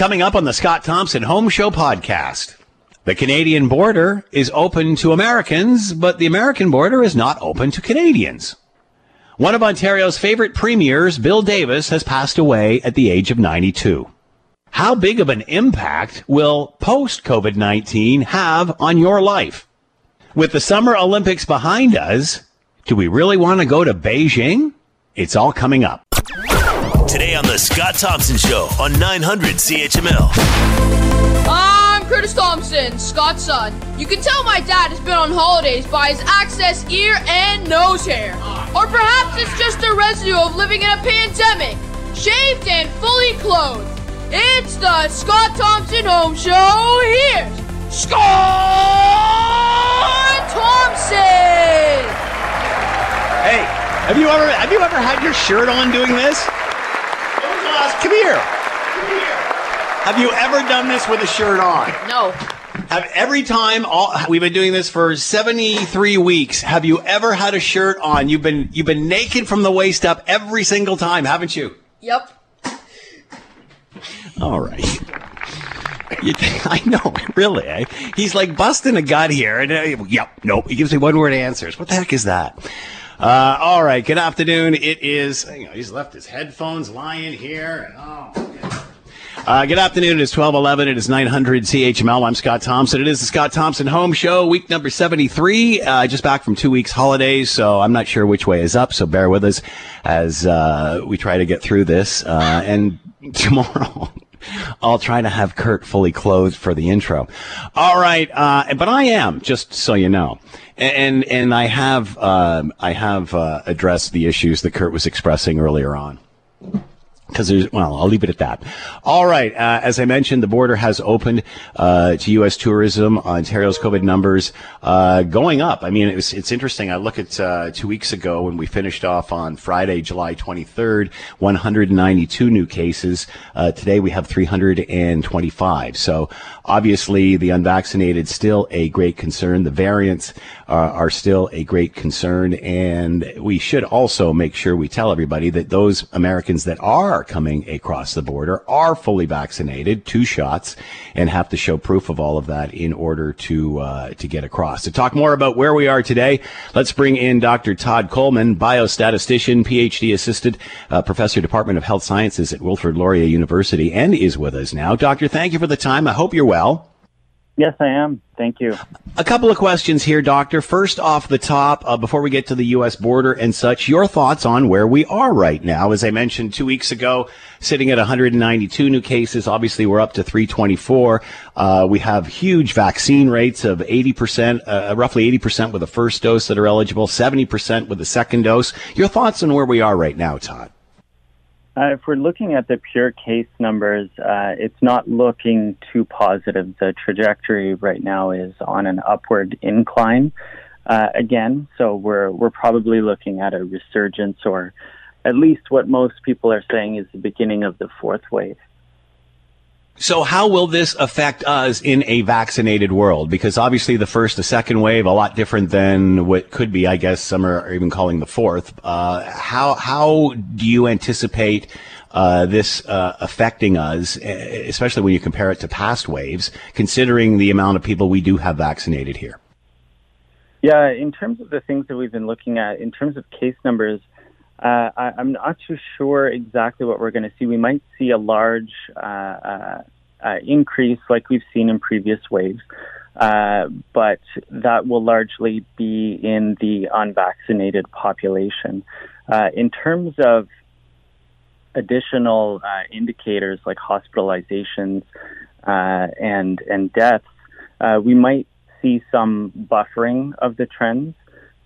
Coming up on the Scott Thompson Home Show podcast. The Canadian border is open to Americans, but the American border is not open to Canadians. One of Ontario's favorite premiers, Bill Davis, has passed away at the age of 92. How big of an impact will post COVID 19 have on your life? With the Summer Olympics behind us, do we really want to go to Beijing? It's all coming up. Today on The Scott Thompson Show on 900 CHML. I'm Curtis Thompson, Scott's son. You can tell my dad has been on holidays by his excess ear and nose hair. Or perhaps it's just a residue of living in a pandemic, shaved and fully clothed. It's the Scott Thompson Home Show. Here's Scott Thompson. Hey, have you ever have you ever had your shirt on doing this? Come here. Have you ever done this with a shirt on? No. Have every time all we've been doing this for 73 weeks, have you ever had a shirt on? You've been you've been naked from the waist up every single time, haven't you? Yep. All right. You, I know, really. Eh? He's like busting a gut here, and uh, yep, nope. He gives me one word answers. What the heck is that? Uh, all right. Good afternoon. It is. You know, he's left his headphones lying here. Oh. Uh, good afternoon. It is 1211. It is 900 CHML. I'm Scott Thompson. It is the Scott Thompson Home Show, week number 73. Uh, just back from two weeks holidays, so I'm not sure which way is up, so bear with us as uh, we try to get through this. Uh, and tomorrow. I'll try to have Kurt fully clothed for the intro. All right, uh, but I am just so you know, and and I have um, I have uh, addressed the issues that Kurt was expressing earlier on because there's well i'll leave it at that. All right uh, as i mentioned the border has opened uh, to u.s tourism. Ontario's covid numbers uh, going up. I mean it was, it's interesting. I look at uh, two weeks ago when we finished off on friday july 23rd 192 new cases. Uh, today we have 325 so obviously the unvaccinated still a great concern. The variants are still a great concern. And we should also make sure we tell everybody that those americans that are coming across the border are fully vaccinated, two shots, and have to show proof of all of that in order to uh, to get across. To talk more about where we are today, let's bring in Dr. Todd Coleman, biostatistician, PhD assistant, uh, professor, Department of Health Sciences at Wilfrid Laurier University, and is with us now. Doctor, thank you for the time. I hope you're well. Yes, I am. Thank you. A couple of questions here, Doctor. First off the top, uh, before we get to the U.S. border and such, your thoughts on where we are right now. As I mentioned two weeks ago, sitting at 192 new cases. Obviously, we're up to 324. Uh, we have huge vaccine rates of 80%, uh, roughly 80% with the first dose that are eligible, 70% with the second dose. Your thoughts on where we are right now, Todd? Uh, if we're looking at the pure case numbers, uh, it's not looking too positive. The trajectory right now is on an upward incline uh, again, so we're we're probably looking at a resurgence, or at least what most people are saying is the beginning of the fourth wave. So how will this affect us in a vaccinated world? Because obviously the first, the second wave, a lot different than what could be, I guess some are even calling the fourth. Uh, how, how do you anticipate uh, this uh, affecting us, especially when you compare it to past waves, considering the amount of people we do have vaccinated here? Yeah, in terms of the things that we've been looking at, in terms of case numbers, uh, I, am not too sure exactly what we're going to see. We might see a large uh, uh, uh, increase like we've seen in previous waves, uh, but that will largely be in the unvaccinated population. Uh, in terms of additional indicators like hospitalizations and and deaths, we might see some buffering of the trends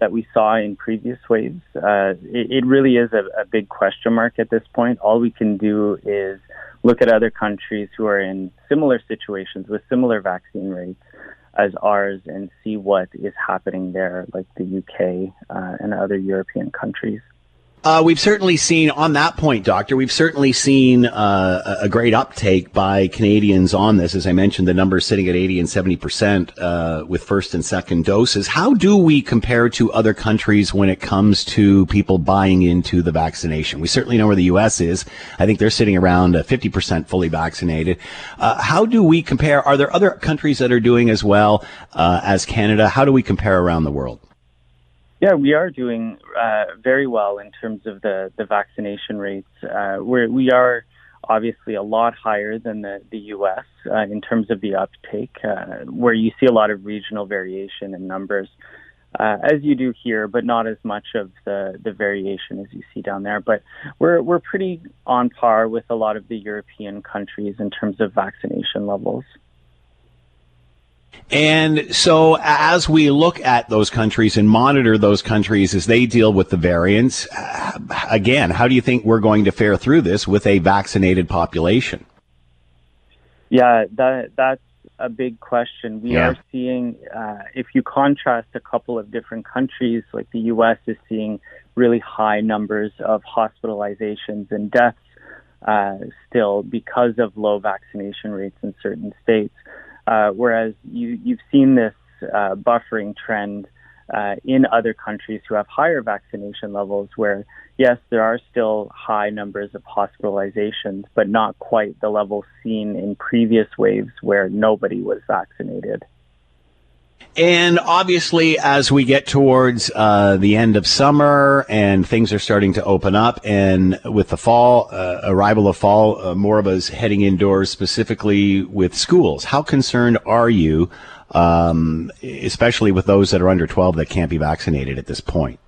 that we saw in previous waves. Uh, it, it, really is a, a, big question mark at this point. All we can do is look at other countries who are in similar situations with similar vaccine rates as ours and see what is happening there, like the UK uh, and other European countries. Uh, we've certainly seen on that point, Doctor. We've certainly seen uh, a great uptake by Canadians on this. As I mentioned, the numbers sitting at 80 and 70 percent uh, with first and second doses. How do we compare to other countries when it comes to people buying into the vaccination? We certainly know where the U.S. is. I think they're sitting around 50 percent fully vaccinated. Uh, how do we compare? Are there other countries that are doing as well uh, as Canada? How do we compare around the world? Yeah, we are doing uh, very well in terms of the, the vaccination rates. Uh, we are obviously a lot higher than the, the U.S. Uh, in terms of the uptake, uh, where you see a lot of regional variation in numbers, uh, as you do here, but not as much of the, the variation as you see down there. But we're, we're pretty on par with a lot of the European countries in terms of vaccination levels. And so, as we look at those countries and monitor those countries as they deal with the variants, uh, again, how do you think we're going to fare through this with a vaccinated population? Yeah, that that's a big question. We yeah. are seeing, uh, if you contrast a couple of different countries, like the U.S. is seeing really high numbers of hospitalizations and deaths uh, still because of low vaccination rates in certain states. Uh, whereas you, you've seen this uh, buffering trend uh, in other countries who have higher vaccination levels, where yes, there are still high numbers of hospitalizations, but not quite the level seen in previous waves where nobody was vaccinated. And obviously, as we get towards uh, the end of summer and things are starting to open up, and with the fall, uh, arrival of fall, uh, more of us heading indoors, specifically with schools. How concerned are you, um, especially with those that are under 12 that can't be vaccinated at this point?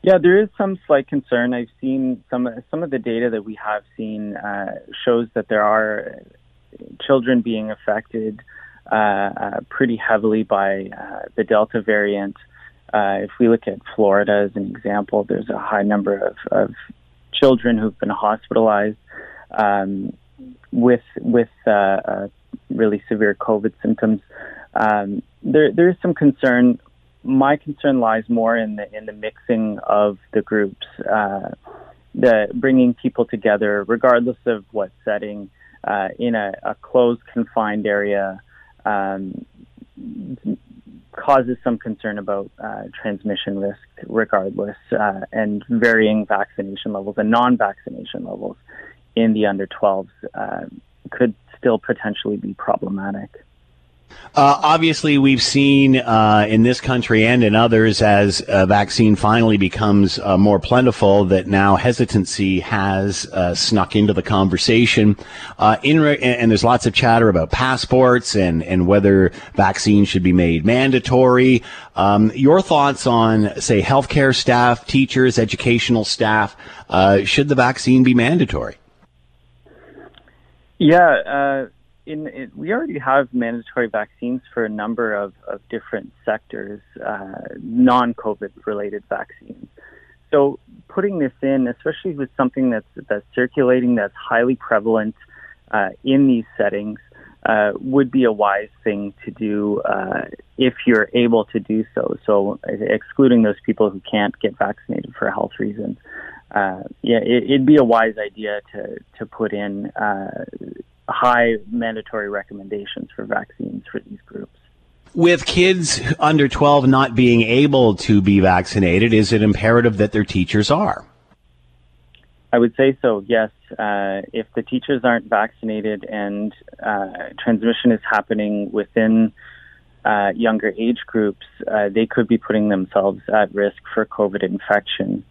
Yeah, there is some slight concern. I've seen some some of the data that we have seen uh, shows that there are children being affected pretty heavily by uh, the Delta variant. if we look at Florida as an example, there's a high number of, of children who've been hospitalized um, with with really severe COVID symptoms. Um, there, there is some concern. My concern lies more in the in the mixing of the groups, uh, the bringing people together, regardless of what setting, uh, in a, a, closed, confined area, um, causes some concern about uh, transmission risk, regardless, uh, and varying vaccination levels and non-vaccination levels in the under 12s uh, could still potentially be problematic. Uh, obviously, we've seen uh, in this country and in others as a vaccine finally becomes uh, more plentiful that now hesitancy has uh, snuck into the conversation. Uh, in re- and there's lots of chatter about passports and, and whether vaccines should be made mandatory. Um, your thoughts on, say, healthcare staff, teachers, educational staff? Uh, should the vaccine be mandatory? Yeah in, in, we already have mandatory vaccines for a number of, of different sectors, uh, non-COVID related vaccines. So putting this in, especially with something that's that's circulating, that's highly prevalent uh, in these settings, uh, would be a wise thing to do uh, if you're able to do so. So excluding those people who can't get vaccinated for health reasons. Uh, yeah, it, would be a wise idea to to put in uh, high mandatory recommendations for vaccines for these groups. With kids under 12 not being able to be vaccinated, is it imperative that their teachers are? I would say so, yes. Uh, if the teachers aren't vaccinated and uh, transmission is happening within uh, younger age groups, uh, they could be putting themselves at risk for COVID infection.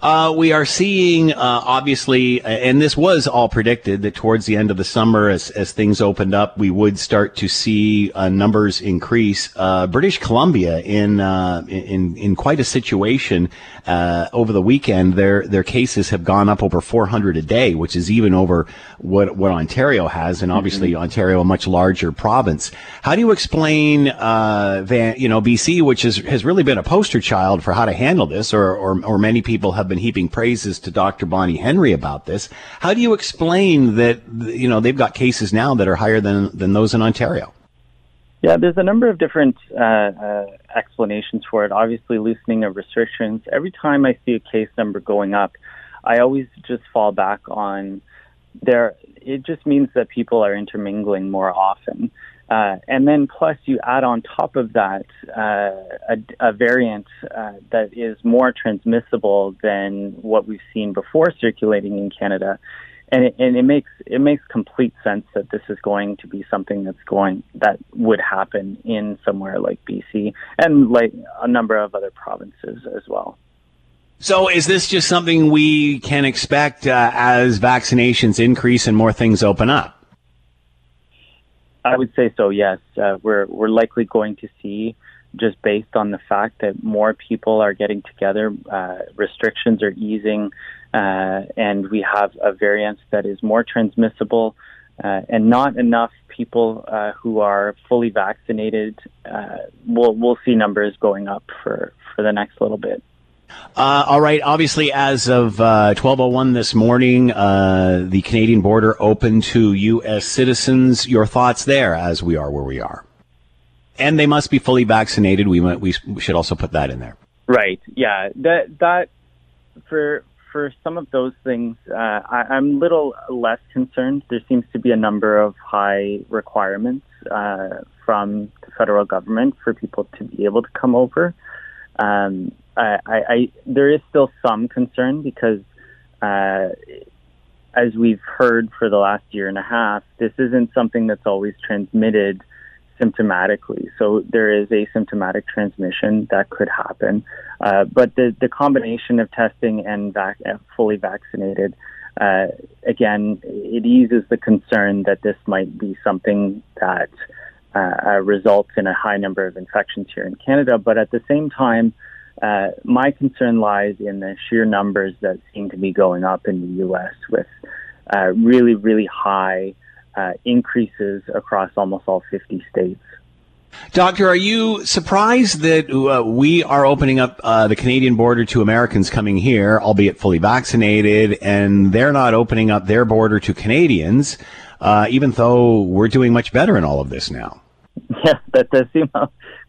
Uh, we are seeing, uh, obviously, and this was all predicted that towards the end of the summer, as, as things opened up, we would start to see uh, numbers increase. Uh, British Columbia in, uh, in in quite a situation uh, over the weekend. Their their cases have gone up over 400 a day, which is even over what what Ontario has, and obviously mm-hmm. Ontario a much larger province. How do you explain, Van, you know, BC, which is, has really been a poster child for how to handle this, or or, or many people have been heaping praises to Dr. Bonnie Henry about this. How do you explain that, you know, they've got cases now that are higher than, than those in Ontario? Yeah, there's a number of different uh, uh, explanations for it. Obviously, loosening of restrictions. Every time I see a case number going up, I always just fall back on there. It just means that people are intermingling more often. Uh, and then plus you add on top of that uh, a, a, variant uh, that is more transmissible than what we've seen before circulating in Canada and it, and it makes it makes complete sense that this is going to be something that's going that would happen in somewhere like BC and like a number of other provinces as well. So, is this just something we can expect uh, as vaccinations increase and more things open up? I would say so. Yes, uh, we're we're likely going to see just based on the fact that more people are getting together, uh, restrictions are easing, uh, and we have a variant that is more transmissible, uh, and not enough people uh, who are fully vaccinated. Uh, we'll we'll see numbers going up for for the next little bit. Uh, all right. Obviously, as of uh, 12:01 this morning, uh, the Canadian border open to U.S. citizens. Your thoughts there, as we are where we are, and they must be fully vaccinated. We we should also put that in there. Right. Yeah. That that for for some of those things, uh, I, I'm a little less concerned. There seems to be a number of high requirements uh, from the federal government for people to be able to come over. Um, I, I, there is still some concern because, uh, as we've heard for the last year and a half, this isn't something that's always transmitted symptomatically. So there is asymptomatic transmission that could happen. Uh, but the, the combination of testing and vac- uh, fully vaccinated, uh, again, it eases the concern that this might be something that uh, results in a high number of infections here in Canada. But at the same time, uh, my concern lies in the sheer numbers that seem to be going up in the U.S. with really, really high uh, increases across almost all 50 states. Doctor, are you surprised that uh, we are opening up uh, the Canadian border to Americans coming here, albeit fully vaccinated, and they're not opening up their border to Canadians, uh, even though we're doing much better in all of this now? Yeah, that does seem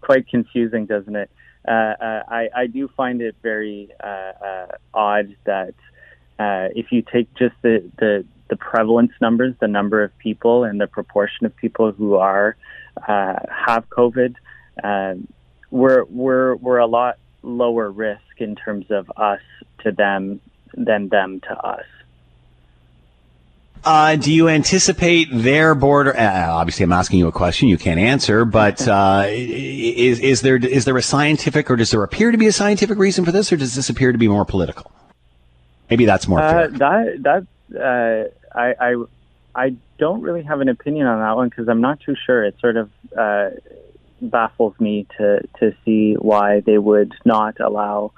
quite confusing, doesn't it? Uh, uh, I, I, do find it very odd that if you take just the, the the prevalence numbers, the number of people and the proportion of people who are uh, have COVID, uh, we're we're we're a lot lower risk in terms of us to them than them to us. Uh, do you anticipate their border? Uh, obviously, I'm asking you a question you can't answer, but uh, is is there is there a scientific or does there appear to be a scientific reason for this, or does this appear to be more political? Maybe that's more. Uh, that that uh, I, I, I don't really have an opinion on that one because I'm not too sure. It sort of uh, baffles me to to see why they would not allow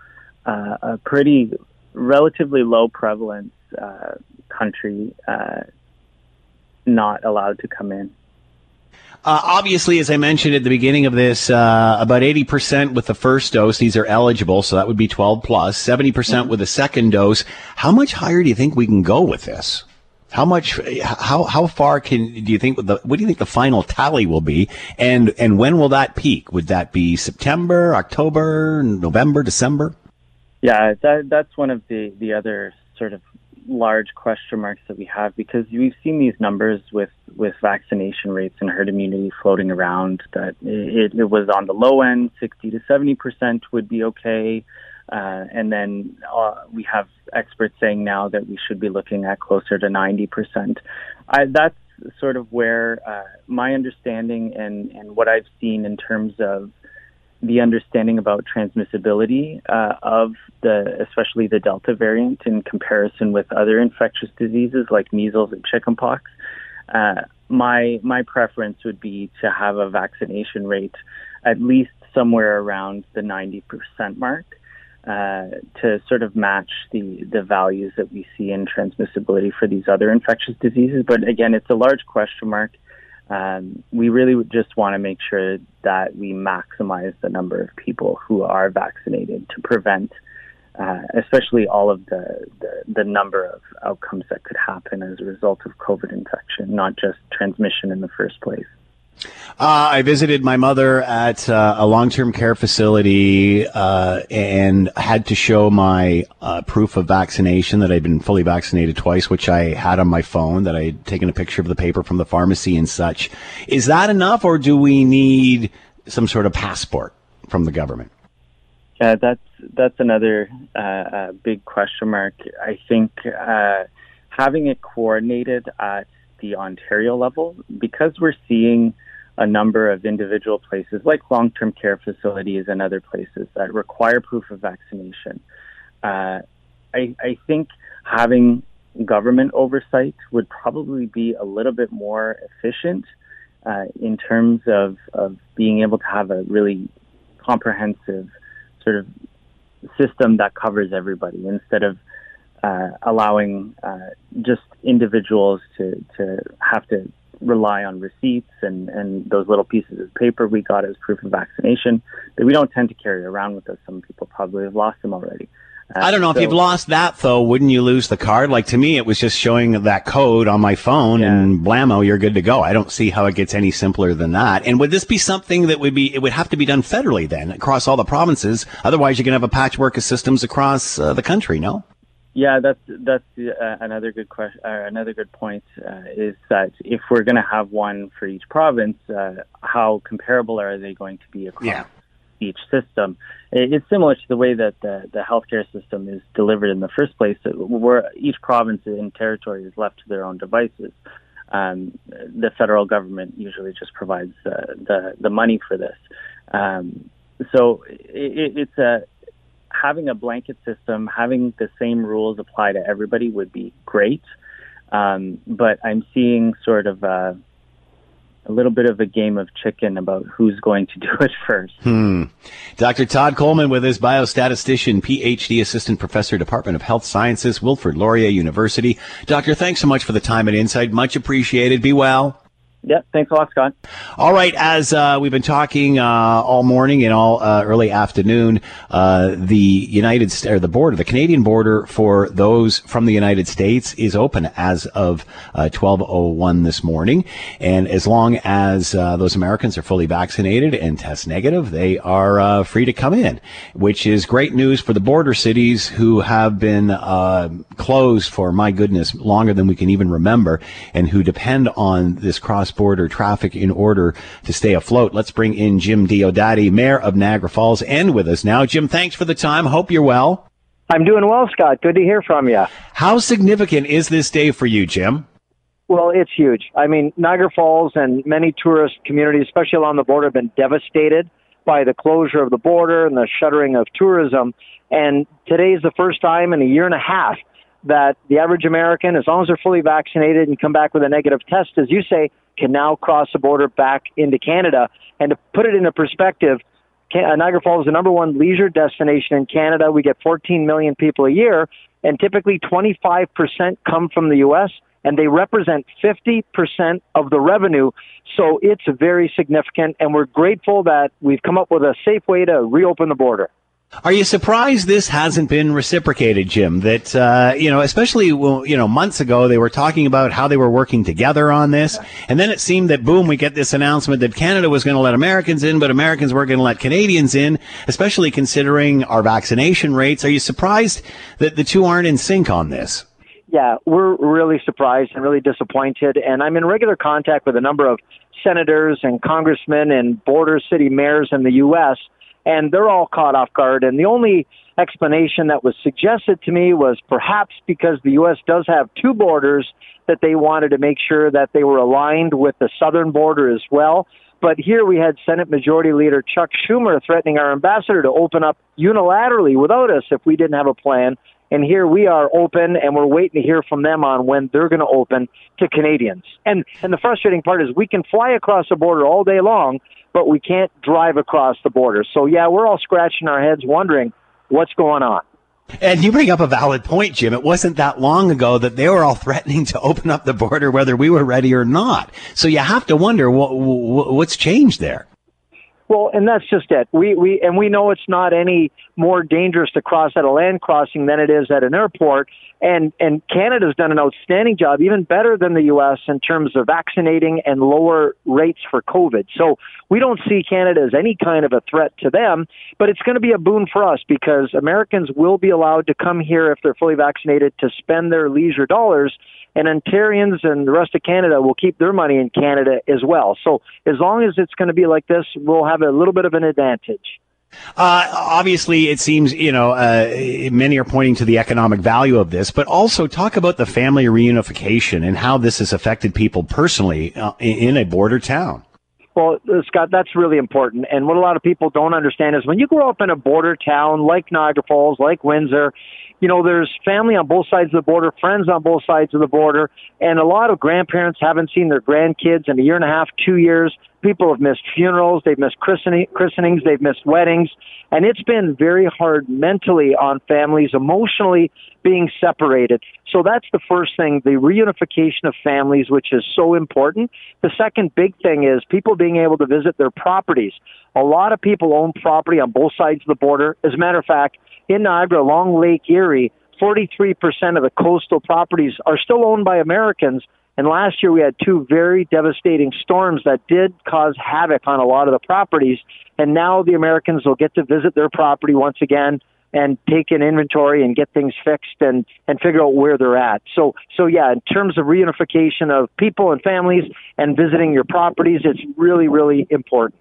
uh, a pretty relatively low prevalence uh, country uh, not allowed to come in. Uh, obviously, as I mentioned at the beginning of this, uh, about 80% with the first dose, these are eligible, so that would be 12 plus, 70% mm-hmm. with the second dose. How much higher do you think we can go with this? How much? How how far can do you think? The, what do you think the final tally will be? And and when will that peak? Would that be September, October, November, December? Yeah, that that's one of the the other sort of large question marks that we have because we've seen these numbers with with vaccination rates and herd immunity floating around that it, it was on the low end, sixty to seventy percent would be okay. Uh, and then uh, we have experts saying now that we should be looking at closer to 90%. I, that's sort of where uh, my understanding and, and what I've seen in terms of the understanding about transmissibility uh, of the, especially the Delta variant in comparison with other infectious diseases like measles and chickenpox. Uh, my my preference would be to have a vaccination rate at least somewhere around the 90% mark uh, to sort of match the, the values that we see in transmissibility for these other infectious diseases. But again, it's a large question mark. Um, we really just want to make sure that we maximize the number of people who are vaccinated to prevent, uh, especially all of the, the, the number of outcomes that could happen as a result of COVID infection, not just transmission in the first place. Uh, I visited my mother at uh, a long-term care facility uh, and had to show my uh, proof of vaccination that I'd been fully vaccinated twice, which I had on my phone. That I had taken a picture of the paper from the pharmacy and such. Is that enough, or do we need some sort of passport from the government? Yeah, that's that's another uh, uh, big question mark. I think having it coordinated at the Ontario level, because we're seeing a number of individual places, like long term care facilities and other places, that require proof of vaccination. Uh, I, I think having government oversight would probably be a little bit more efficient uh, in terms of, of being able to have a really comprehensive sort of system that covers everybody instead of uh, allowing uh, just individuals to, to have to rely on receipts and, and those little pieces of paper we got as proof of vaccination that we don't tend to carry around with us. Some people probably have lost them already. Uh, I don't know so, if you've lost that though. Wouldn't you lose the card? Like to me, it was just showing that code on my phone, yeah. and blammo, you're good to go. I don't see how it gets any simpler than that. And would this be something that would be? It would have to be done federally then across all the provinces. Otherwise, you're going to have a patchwork of systems across uh, the country. No. Yeah, that's that's uh, another good question. Uh, another good point uh, is that if we're going to have one for each province, uh, how comparable are they going to be across yeah. each system? It's similar to the way that the, the healthcare system is delivered in the first place, where each province and territory is left to their own devices. Um, the federal government usually just provides the the money for this. Um, so it, it's a having a blanket system, having the same rules apply to everybody would be great. Um, but I'm seeing sort of a, a, little bit of a game of chicken about who's going to do it first. Hmm. Dr. Todd Coleman with his biostatistician, PhD assistant professor, Department of Health Sciences, Wilfrid Laurier University. Doctor, thanks so much for the time and insight. Much appreciated. Be well. Yeah, thanks a lot, Scott. All right, as uh, we've been talking uh, all morning and all uh, early afternoon, uh, the United or the border, the Canadian border for those from the United States is open as of 12:01 uh, this morning, and as long as uh, those Americans are fully vaccinated and test negative, they are free to come in, which is great news for the border cities who have been closed for my goodness longer than we can even remember, and who depend on this cross border traffic in order to stay afloat. Let's bring in Jim Diodati, Mayor of Niagara Falls, and with us now. Jim, thanks for the time. Hope you're well. I'm doing well, Scott. Good to hear from you. How significant is this day for you, Jim? Well, it's huge. I mean, Niagara Falls and many tourist communities, especially along the border, have been devastated by the closure of the border and the shuttering of tourism. And today is the first time in a year and a half that the average American, as long as they're fully vaccinated and come back with a negative test, as you say, can now cross the border back into Canada. And to put it into perspective, uh, Niagara Falls is the number one leisure destination in Canada. We get 14 million people a year, and typically 25% come from the U.S., and they represent 50% of the revenue. So it's very significant, and we're grateful that we've come up with a safe way to reopen the border. Are you surprised this hasn't been reciprocated, Jim? That uh, you know, especially you know, months ago they were talking about how they were working together on this, and then it seemed that boom, we get this announcement that Canada was going to let Americans in, but Americans were going to let Canadians in, especially considering our vaccination rates. Are you surprised that the two aren't in sync on this? Yeah, we're really surprised and really disappointed, and I'm in regular contact with a number of senators and congressmen and border city mayors in the U.S and they're all caught off guard. And the only explanation that was suggested to me was perhaps because the U.S. does have two borders that they wanted to make sure that they were aligned with the southern border as well. But here we had Senate Majority Leader Chuck Schumer threatening our ambassador to open up unilaterally without us if we didn't have a plan. And here we are open and we're waiting to hear from them on when they're going to open to Canadians. And, and the frustrating part is we can fly across the border all day long, but we can't drive across the border. So yeah, we're all scratching our heads wondering what's going on. And you bring up a valid point, Jim. It wasn't that long ago that they were all threatening to open up the border whether we were ready or not. So you have to wonder what, what's changed there. Well, and that's just it. We we and we know it's not any more dangerous to cross at a land crossing than it is at an airport. And and Canada's done an outstanding job, even better than the U.S. in terms of vaccinating and lower rates for COVID. So we don't see Canada as any kind of a threat to them, but it's going to be a boon for us because Americans will be allowed to come here if they're fully vaccinated to spend their leisure dollars and Ontarians and the rest of Canada will keep their money in Canada as well. So as long as it's going to be like this, we'll have a little bit of an advantage. Uh, obviously, it seems you know uh, many are pointing to the economic value of this, but also talk about the family reunification and how this has affected people personally uh, in a border town. Well, uh, Scott, that's really important. And what a lot of people don't understand is when you grow up in a border town like Niagara Falls, like Windsor, you know, there's family on both sides of the border, friends on both sides of the border, and a lot of grandparents haven't seen their grandkids in a year and a half, two years. People have missed funerals, they've missed christening, christenings, they've missed weddings, and it's been very hard mentally on families, emotionally being separated. So that's the first thing, the reunification of families, which is so important. The second big thing is people being able to visit their properties. A lot of people own property on both sides of the border. As a matter of fact, in Niagara along Lake Erie, 43% of the coastal properties are still owned by Americans. And last year we had two very devastating storms that did cause havoc on a lot of the properties. And now the Americans will get to visit their property once again and take an inventory and get things fixed and, and figure out where they're at. So, so yeah, in terms of reunification of people and families and visiting your properties, it's really, really important.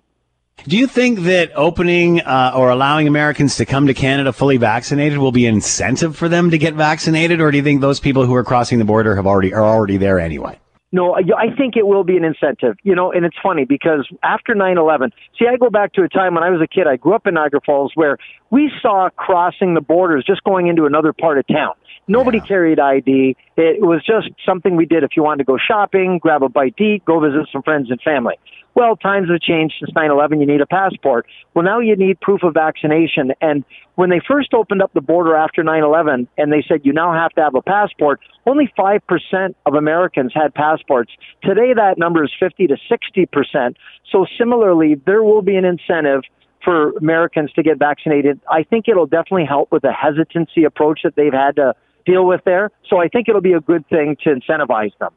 Do you think that opening uh, or allowing Americans to come to Canada fully vaccinated will be an incentive for them to get vaccinated, or do you think those people who are crossing the border have already are already there anyway? No, I think it will be an incentive. You know, and it's funny because after 9/11, see, I go back to a time when I was a kid. I grew up in Niagara Falls where we saw crossing the borders just going into another part of town. Nobody yeah. carried ID. It was just something we did if you wanted to go shopping, grab a bite to eat, go visit some friends and family. Well, times have changed since 9/11. You need a passport. Well, now you need proof of vaccination. And when they first opened up the border after 9/11, and they said you now have to have a passport, only five percent of Americans had passports. Today, that number is 50 to 60 percent. So similarly, there will be an incentive for Americans to get vaccinated. I think it'll definitely help with the hesitancy approach that they've had to deal with there. So I think it'll be a good thing to incentivize them.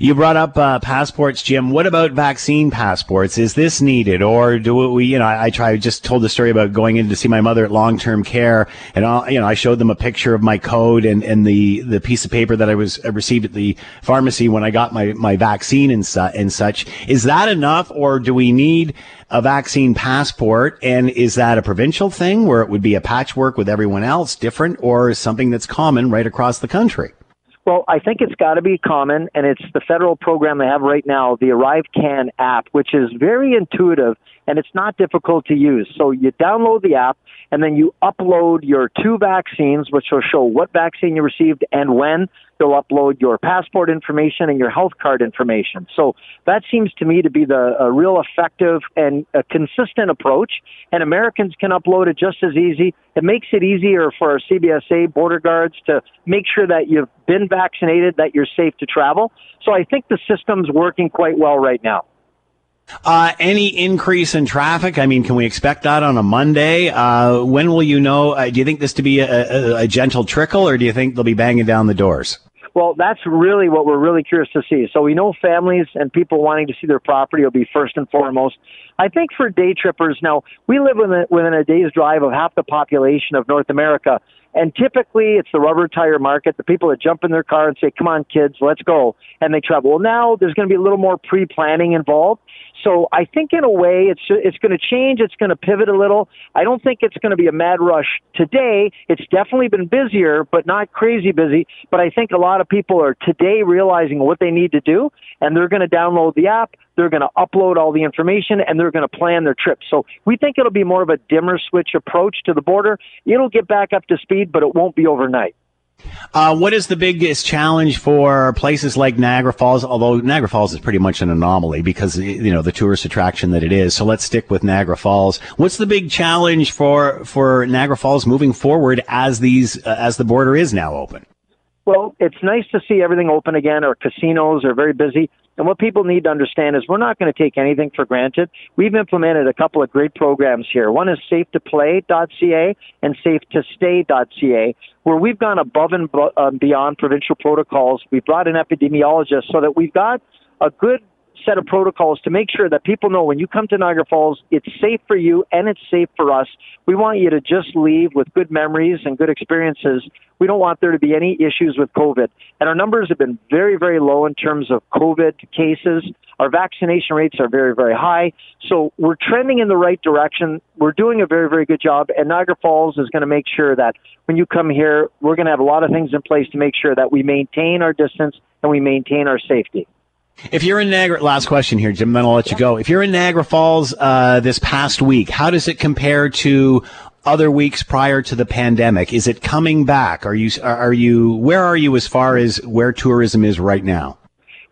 You brought up uh, passports, Jim. What about vaccine passports? Is this needed, or do we? You know, I, I try. just told the story about going in to see my mother at long-term care, and I'll, you know, I showed them a picture of my code and, and the the piece of paper that I was I received at the pharmacy when I got my my vaccine and, su- and such. Is that enough, or do we need a vaccine passport? And is that a provincial thing where it would be a patchwork with everyone else, different, or something that's common right across the country? Well, I think it's got to be common, and it's the federal program they have right now, the ArriveCAN app, which is very intuitive and it's not difficult to use. So you download the app and then you upload your two vaccines, which will show what vaccine you received and when. They'll upload your passport information and your health card information. So that seems to me to be the a real effective and consistent approach. And Americans can upload it just as easy. It makes it easier for our CBSA border guards to make sure that you've been vaccinated, that you're safe to travel. So I think the system's working quite well right now. Uh, any increase in traffic? I mean, can we expect that on a Monday? Uh, when will you know? Uh, do you think this to be a, a, a, gentle trickle, or do you think they'll be banging down the doors? Well, that's really what we're really curious to see. So we know families and people wanting to see their property will be first and foremost. I think for day trippers, now we live within, within a day's drive of half the population of North America. And typically it's the rubber tire market, the people that jump in their car and say, come on, kids, let's go. And they travel. Well, now there's going to be a little more pre-planning involved. So I think in a way it's, it's going to change. It's going to pivot a little. I don't think it's going to be a mad rush today. It's definitely been busier, but not crazy busy. But I think a lot of people are today realizing what they need to do and they're going to download the app. They're going to upload all the information and they're going to plan their trip. So we think it'll be more of a dimmer switch approach to the border. It'll get back up to speed, but it won't be overnight. Uh, what is the biggest challenge for places like Niagara Falls? Although Niagara Falls is pretty much an anomaly because you know the tourist attraction that it is. So let's stick with Niagara Falls. What's the big challenge for for Niagara Falls moving forward as these uh, as the border is now open? Well, it's nice to see everything open again. Our casinos are very busy. And what people need to understand is we're not going to take anything for granted. We've implemented a couple of great programs here. One is safetoplay.ca and safetostay.ca, where we've gone above and uh, beyond provincial protocols. We brought in epidemiologists so that we've got a good set of protocols to make sure that people know when you come to Niagara Falls, it's safe for you and it's safe for us. We want you to just leave with good memories and good experiences. We don't want there to be any issues with COVID. And our numbers have been very, very low in terms of COVID cases. Our vaccination rates are very, very high. So we're trending in the right direction. We're doing a very, very good job. And Niagara Falls is going to make sure that when you come here, we're going to have a lot of things in place to make sure that we maintain our distance and we maintain our safety. If you're in Niagara, last question here, Jim, then I'll let you go. If you're in Niagara Falls uh, this past week, how does it compare to other weeks prior to the pandemic? Is it coming back? Are you are you where are you as far as where tourism is right now?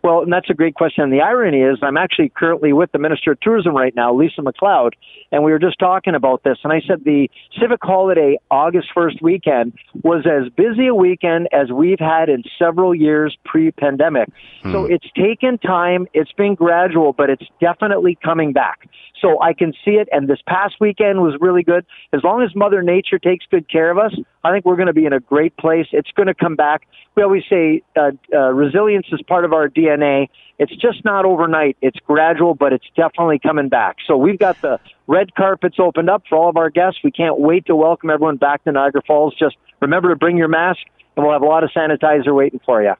Well, and that's a great question. And the irony is, I'm actually currently with the Minister of Tourism right now, Lisa MacLeod, and we were just talking about this. And I said the civic holiday, August 1st weekend, was as busy a weekend as we've had in several years pre pandemic. Hmm. So it's taken time, it's been gradual, but it's definitely coming back. So I can see it. And this past weekend was really good. As long as Mother Nature takes good care of us, I think we're going to be in a great place. It's going to come back. We always say uh, uh, resilience is part of our DNA. It's just not overnight. It's gradual, but it's definitely coming back. So we've got the red carpets opened up for all of our guests. We can't wait to welcome everyone back to Niagara Falls. Just remember to bring your mask, and we'll have a lot of sanitizer waiting for you.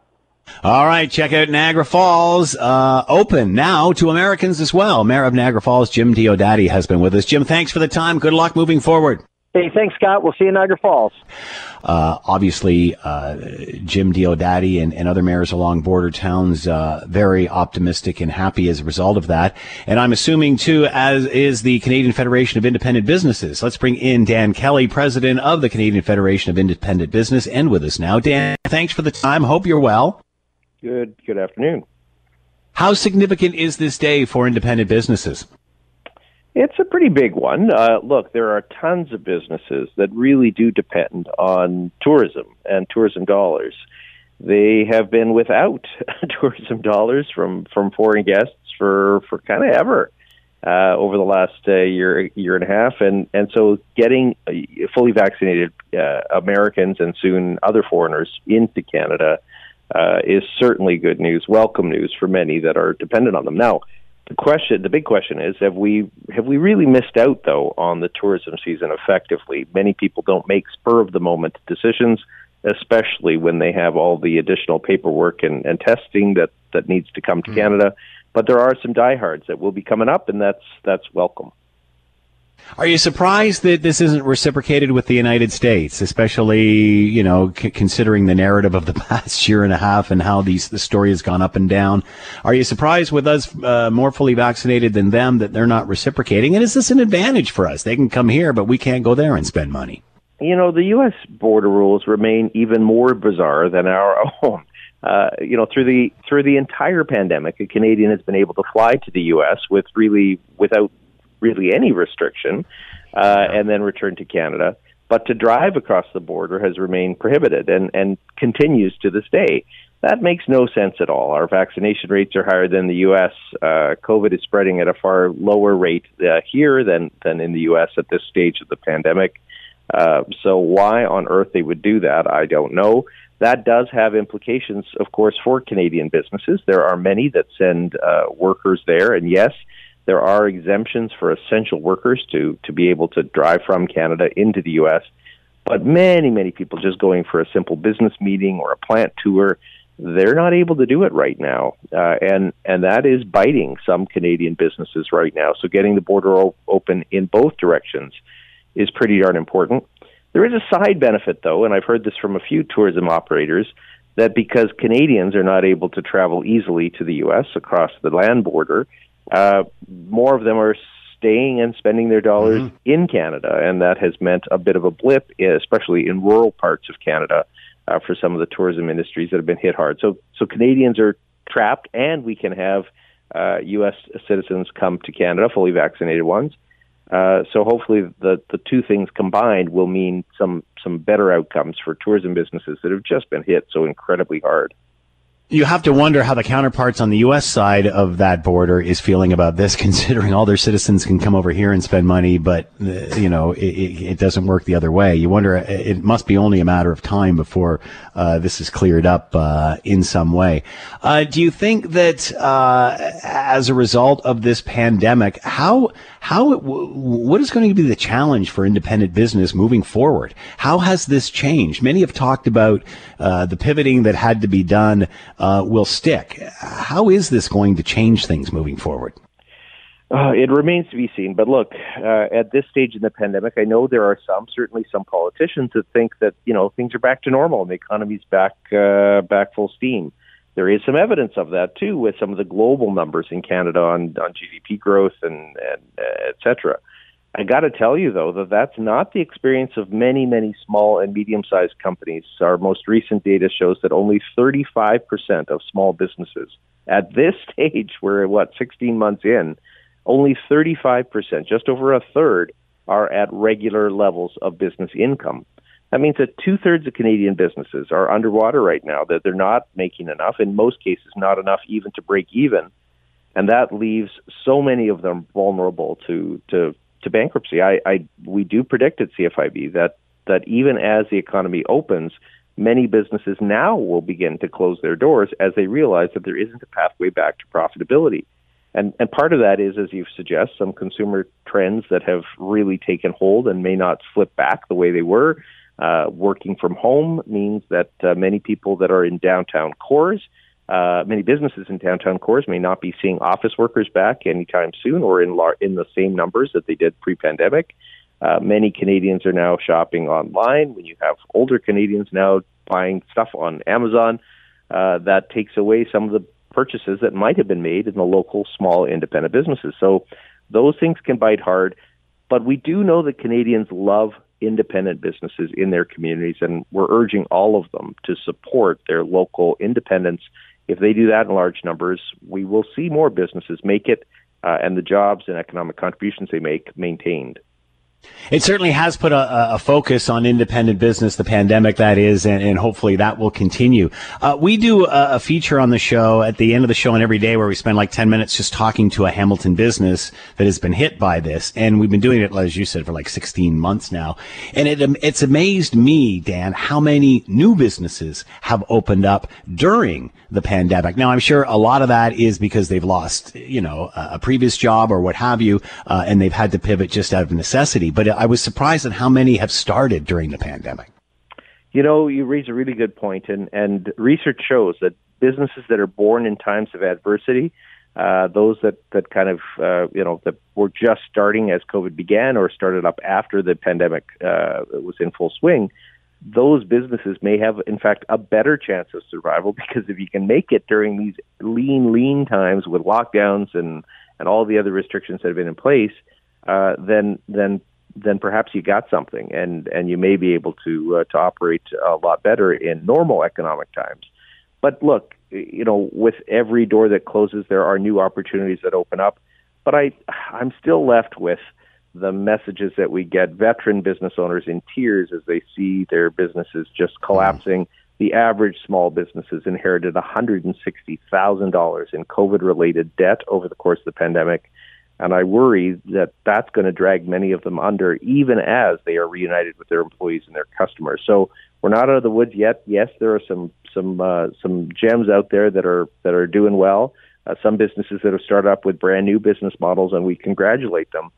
All right, check out Niagara Falls, uh, open now to Americans as well. Mayor of Niagara Falls, Jim Diodati, has been with us. Jim, thanks for the time. Good luck moving forward. Hey, thanks, Scott. We'll see you in Niagara Falls. Uh, obviously, uh, Jim Diodati and, and, other mayors along border towns uh, very optimistic and happy as a result of that. And I'm assuming, too, as is the Canadian Federation of Independent Businesses. Let's bring in Dan Kelly, president of the Canadian Federation of Independent Business, and with us now. Dan, thanks for the time. Hope you're well. Good. Good afternoon. How significant is this day for independent businesses? It's a pretty big one. Uh, look, there are tons of businesses that really do depend on tourism and tourism dollars. They have been without tourism dollars from, from foreign guests for, for kind of ever uh, over the last uh, year year and a half, and and so getting uh, fully vaccinated uh, Americans and soon other foreigners into Canada uh, is certainly good news, welcome news for many that are dependent on them. Now, the question, the big question is, have we have we really missed out though on the tourism season effectively? Many people don't make spur of the moment decisions, especially when they have all the additional paperwork and, and testing that that needs to come to mm-hmm. Canada. But there are some diehards that will be coming up, and that's that's welcome. Are you surprised that this isn't reciprocated with the United States, especially you know c- considering the narrative of the past year and a half and how these the story has gone up and down? Are you surprised with us uh, more fully vaccinated than them that they're not reciprocating? And is this an advantage for us? They can come here, but we can't go there and spend money. You know, the U.S. border rules remain even more bizarre than our own. Uh, you know, through the through the entire pandemic, a Canadian has been able to fly to the U.S. with really without really any restriction, uh, and then return to Canada. But to drive across the border has remained prohibited and, and continues to this day. That makes no sense at all. Our vaccination rates are higher than the U.S. Uh, COVID is spreading at a far lower rate uh, here than, than in the U.S. at this stage of the pandemic. Uh, so, why on earth they would do that, I don't know. That does have implications, of course, for Canadian businesses. There are many that send uh, workers there, and yes, there are exemptions for essential workers to, to be able to drive from Canada into the U.S., but many, many people just going for a simple business meeting or a plant tour, they're not able to do it right now. Uh, and, and that is biting some Canadian businesses right now. So getting the border o- open in both directions is pretty darn important. There is a side benefit, though, and I've heard this from a few tourism operators that because Canadians are not able to travel easily to the U.S. across the land border, uh, more of them are staying and spending their dollars mm-hmm. in Canada, and that has meant a bit of a blip, especially in rural parts of Canada, uh, for some of the tourism industries that have been hit hard. So, so Canadians are trapped, and we can have uh, U.S. citizens come to Canada, fully vaccinated ones. Uh, so hopefully the the two things combined will mean some some better outcomes for tourism businesses that have just been hit so incredibly hard you have to wonder how the counterparts on the U.S. side of that border is feeling about this, considering all their citizens can come over here and spend money, but uh, you know it, it, doesn't work the other way. You wonder uh, it must be only a matter of time before uh, this is cleared up uh, in some way. Uh, do you think that uh, as a result of this pandemic, how how it, what is going to be the challenge for independent business moving forward? How has this changed? Many have talked about the pivoting that had to be done uh, will stick. How is this going to change things moving forward? Uh, it remains to be seen. But look, uh, at this stage in the pandemic, I know there are some, certainly some politicians that think that you know things are back to normal and the economy's back uh, back full steam. There is some evidence of that too, with some of the global numbers in Canada on on GDP growth and and uh, et cetera. I got to tell you, though, that that's not the experience of many, many small and medium sized companies. Our most recent data shows that only 35% of small businesses at this stage, we're what, 16 months in, only 35%, just over a third, are at regular levels of business income. That means that two thirds of Canadian businesses are underwater right now, that they're not making enough, in most cases, not enough even to break even. And that leaves so many of them vulnerable to, to to bankruptcy. I, I we do predict at CFIB that that even as the economy opens, many businesses now will begin to close their doors as they realize that there isn't a pathway back to profitability. And and part of that is, as you suggest, some consumer trends that have really taken hold and may not slip back the way they were. Uh, working from home means that uh, many people that are in downtown cores uh, many businesses in downtown cores may not be seeing office workers back anytime soon or in, lar- in the same numbers that they did pre pandemic. Uh, many Canadians are now shopping online. When you have older Canadians now buying stuff on Amazon, uh, that takes away some of the purchases that might have been made in the local small independent businesses. So those things can bite hard. But we do know that Canadians love independent businesses in their communities, and we're urging all of them to support their local independents if they do that in large numbers, we will see more businesses make it uh, and the jobs and economic contributions they make maintained. It certainly has put a, a, focus on independent business, the pandemic that is, and, and hopefully that will continue. Uh, we do a, a, feature on the show at the end of the show and every day where we spend like 10 minutes just talking to a Hamilton business that has been hit by this. And we've been doing it, as you said, for like 16 months now. And it, it's amazed me, Dan, how many new businesses have opened up during the pandemic. Now, I'm sure a lot of that is because they've lost, you know, a, previous job or what have you, uh, and they've had to pivot just out of necessity but I was surprised at how many have started during the pandemic. You know, you raise a really good point, and, and research shows that businesses that are born in times of adversity, uh, those that, that kind of, uh, you know, that were just starting as COVID began or started up after the pandemic uh, was in full swing, those businesses may have, in fact, a better chance of survival because if you can make it during these lean, lean times with lockdowns and, and all the other restrictions that have been in place, uh, then then then perhaps you got something, and and you may be able to uh, to operate a lot better in normal economic times. But look, you know, with every door that closes, there are new opportunities that open up. But I I'm still left with the messages that we get veteran business owners in tears as they see their businesses just collapsing. The average small businesses inherited $160,000 in COVID related debt over the course of the pandemic. And I worry that that's going to drag many of them under, even as they are reunited with their employees and their customers. So we're not out of the woods yet. Yes, there are some some uh, some gems out there that are that are doing well. Uh, some businesses that have started up with brand new business models, and we congratulate them.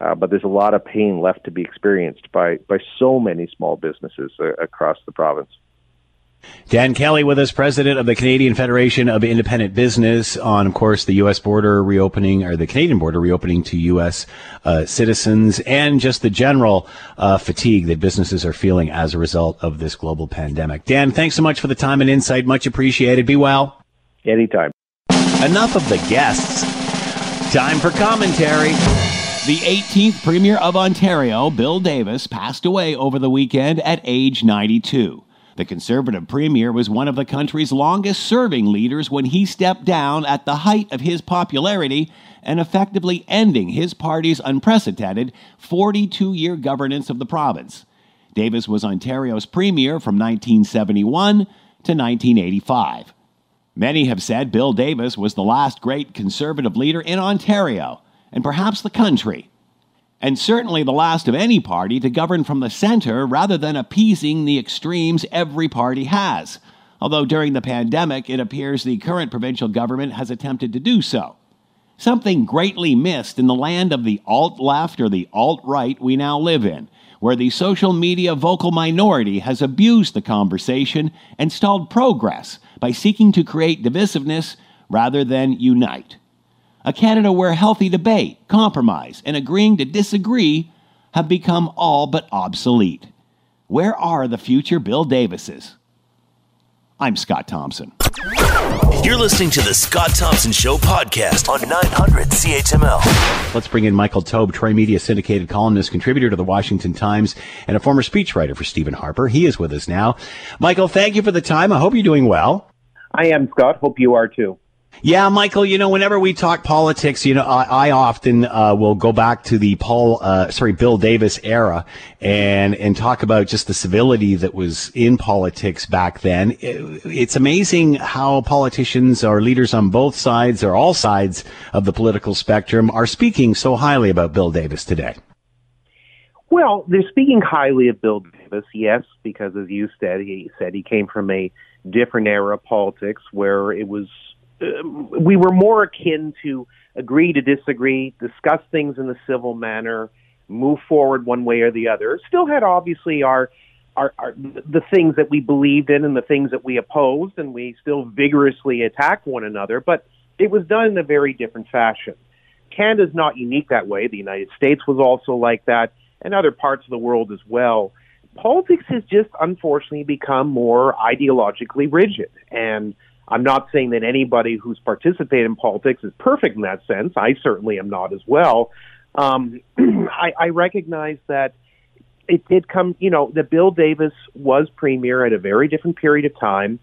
Uh, but there's a lot of pain left to be experienced by by so many small businesses uh, across the province. Dan Kelly with us, president of the Canadian Federation of Independent Business, on, of course, the U.S. border reopening, or the Canadian border reopening to U.S. Uh, citizens, and just the general uh, fatigue that businesses are feeling as a result of this global pandemic. Dan, thanks so much for the time and insight. Much appreciated. Be well. Anytime. Enough of the guests. Time for commentary. The 18th Premier of Ontario, Bill Davis, passed away over the weekend at age 92. The Conservative Premier was one of the country's longest serving leaders when he stepped down at the height of his popularity and effectively ending his party's unprecedented 42 year governance of the province. Davis was Ontario's Premier from 1971 to 1985. Many have said Bill Davis was the last great Conservative leader in Ontario, and perhaps the country and certainly the last of any party to govern from the center rather than appeasing the extremes every party has. Although during the pandemic, it appears the current provincial government has attempted to do so. Something greatly missed in the land of the alt left or the alt right we now live in, where the social media vocal minority has abused the conversation and stalled progress by seeking to create divisiveness rather than unite a Canada where healthy debate, compromise, and agreeing to disagree have become all but obsolete. Where are the future Bill Davises? I'm Scott Thompson. You're listening to the Scott Thompson Show podcast on 900 CHML. Let's bring in Michael Taube, Troy Media syndicated columnist, contributor to the Washington Times, and a former speechwriter for Stephen Harper. He is with us now. Michael, thank you for the time. I hope you're doing well. I am, Scott. Hope you are too. Yeah, Michael, you know, whenever we talk politics, you know, I, I often uh, will go back to the Paul, uh, sorry, Bill Davis era and, and talk about just the civility that was in politics back then. It, it's amazing how politicians or leaders on both sides or all sides of the political spectrum are speaking so highly about Bill Davis today. Well, they're speaking highly of Bill Davis, yes, because as you said, he said he came from a different era of politics where it was um, we were more akin to agree to disagree, discuss things in the civil manner, move forward one way or the other. Still had obviously our, our, our the things that we believed in and the things that we opposed, and we still vigorously attacked one another. But it was done in a very different fashion. Canada's not unique that way. The United States was also like that, and other parts of the world as well. Politics has just unfortunately become more ideologically rigid, and I'm not saying that anybody who's participated in politics is perfect in that sense. I certainly am not as well. Um, I, I recognize that it did come, you know, that Bill Davis was premier at a very different period of time.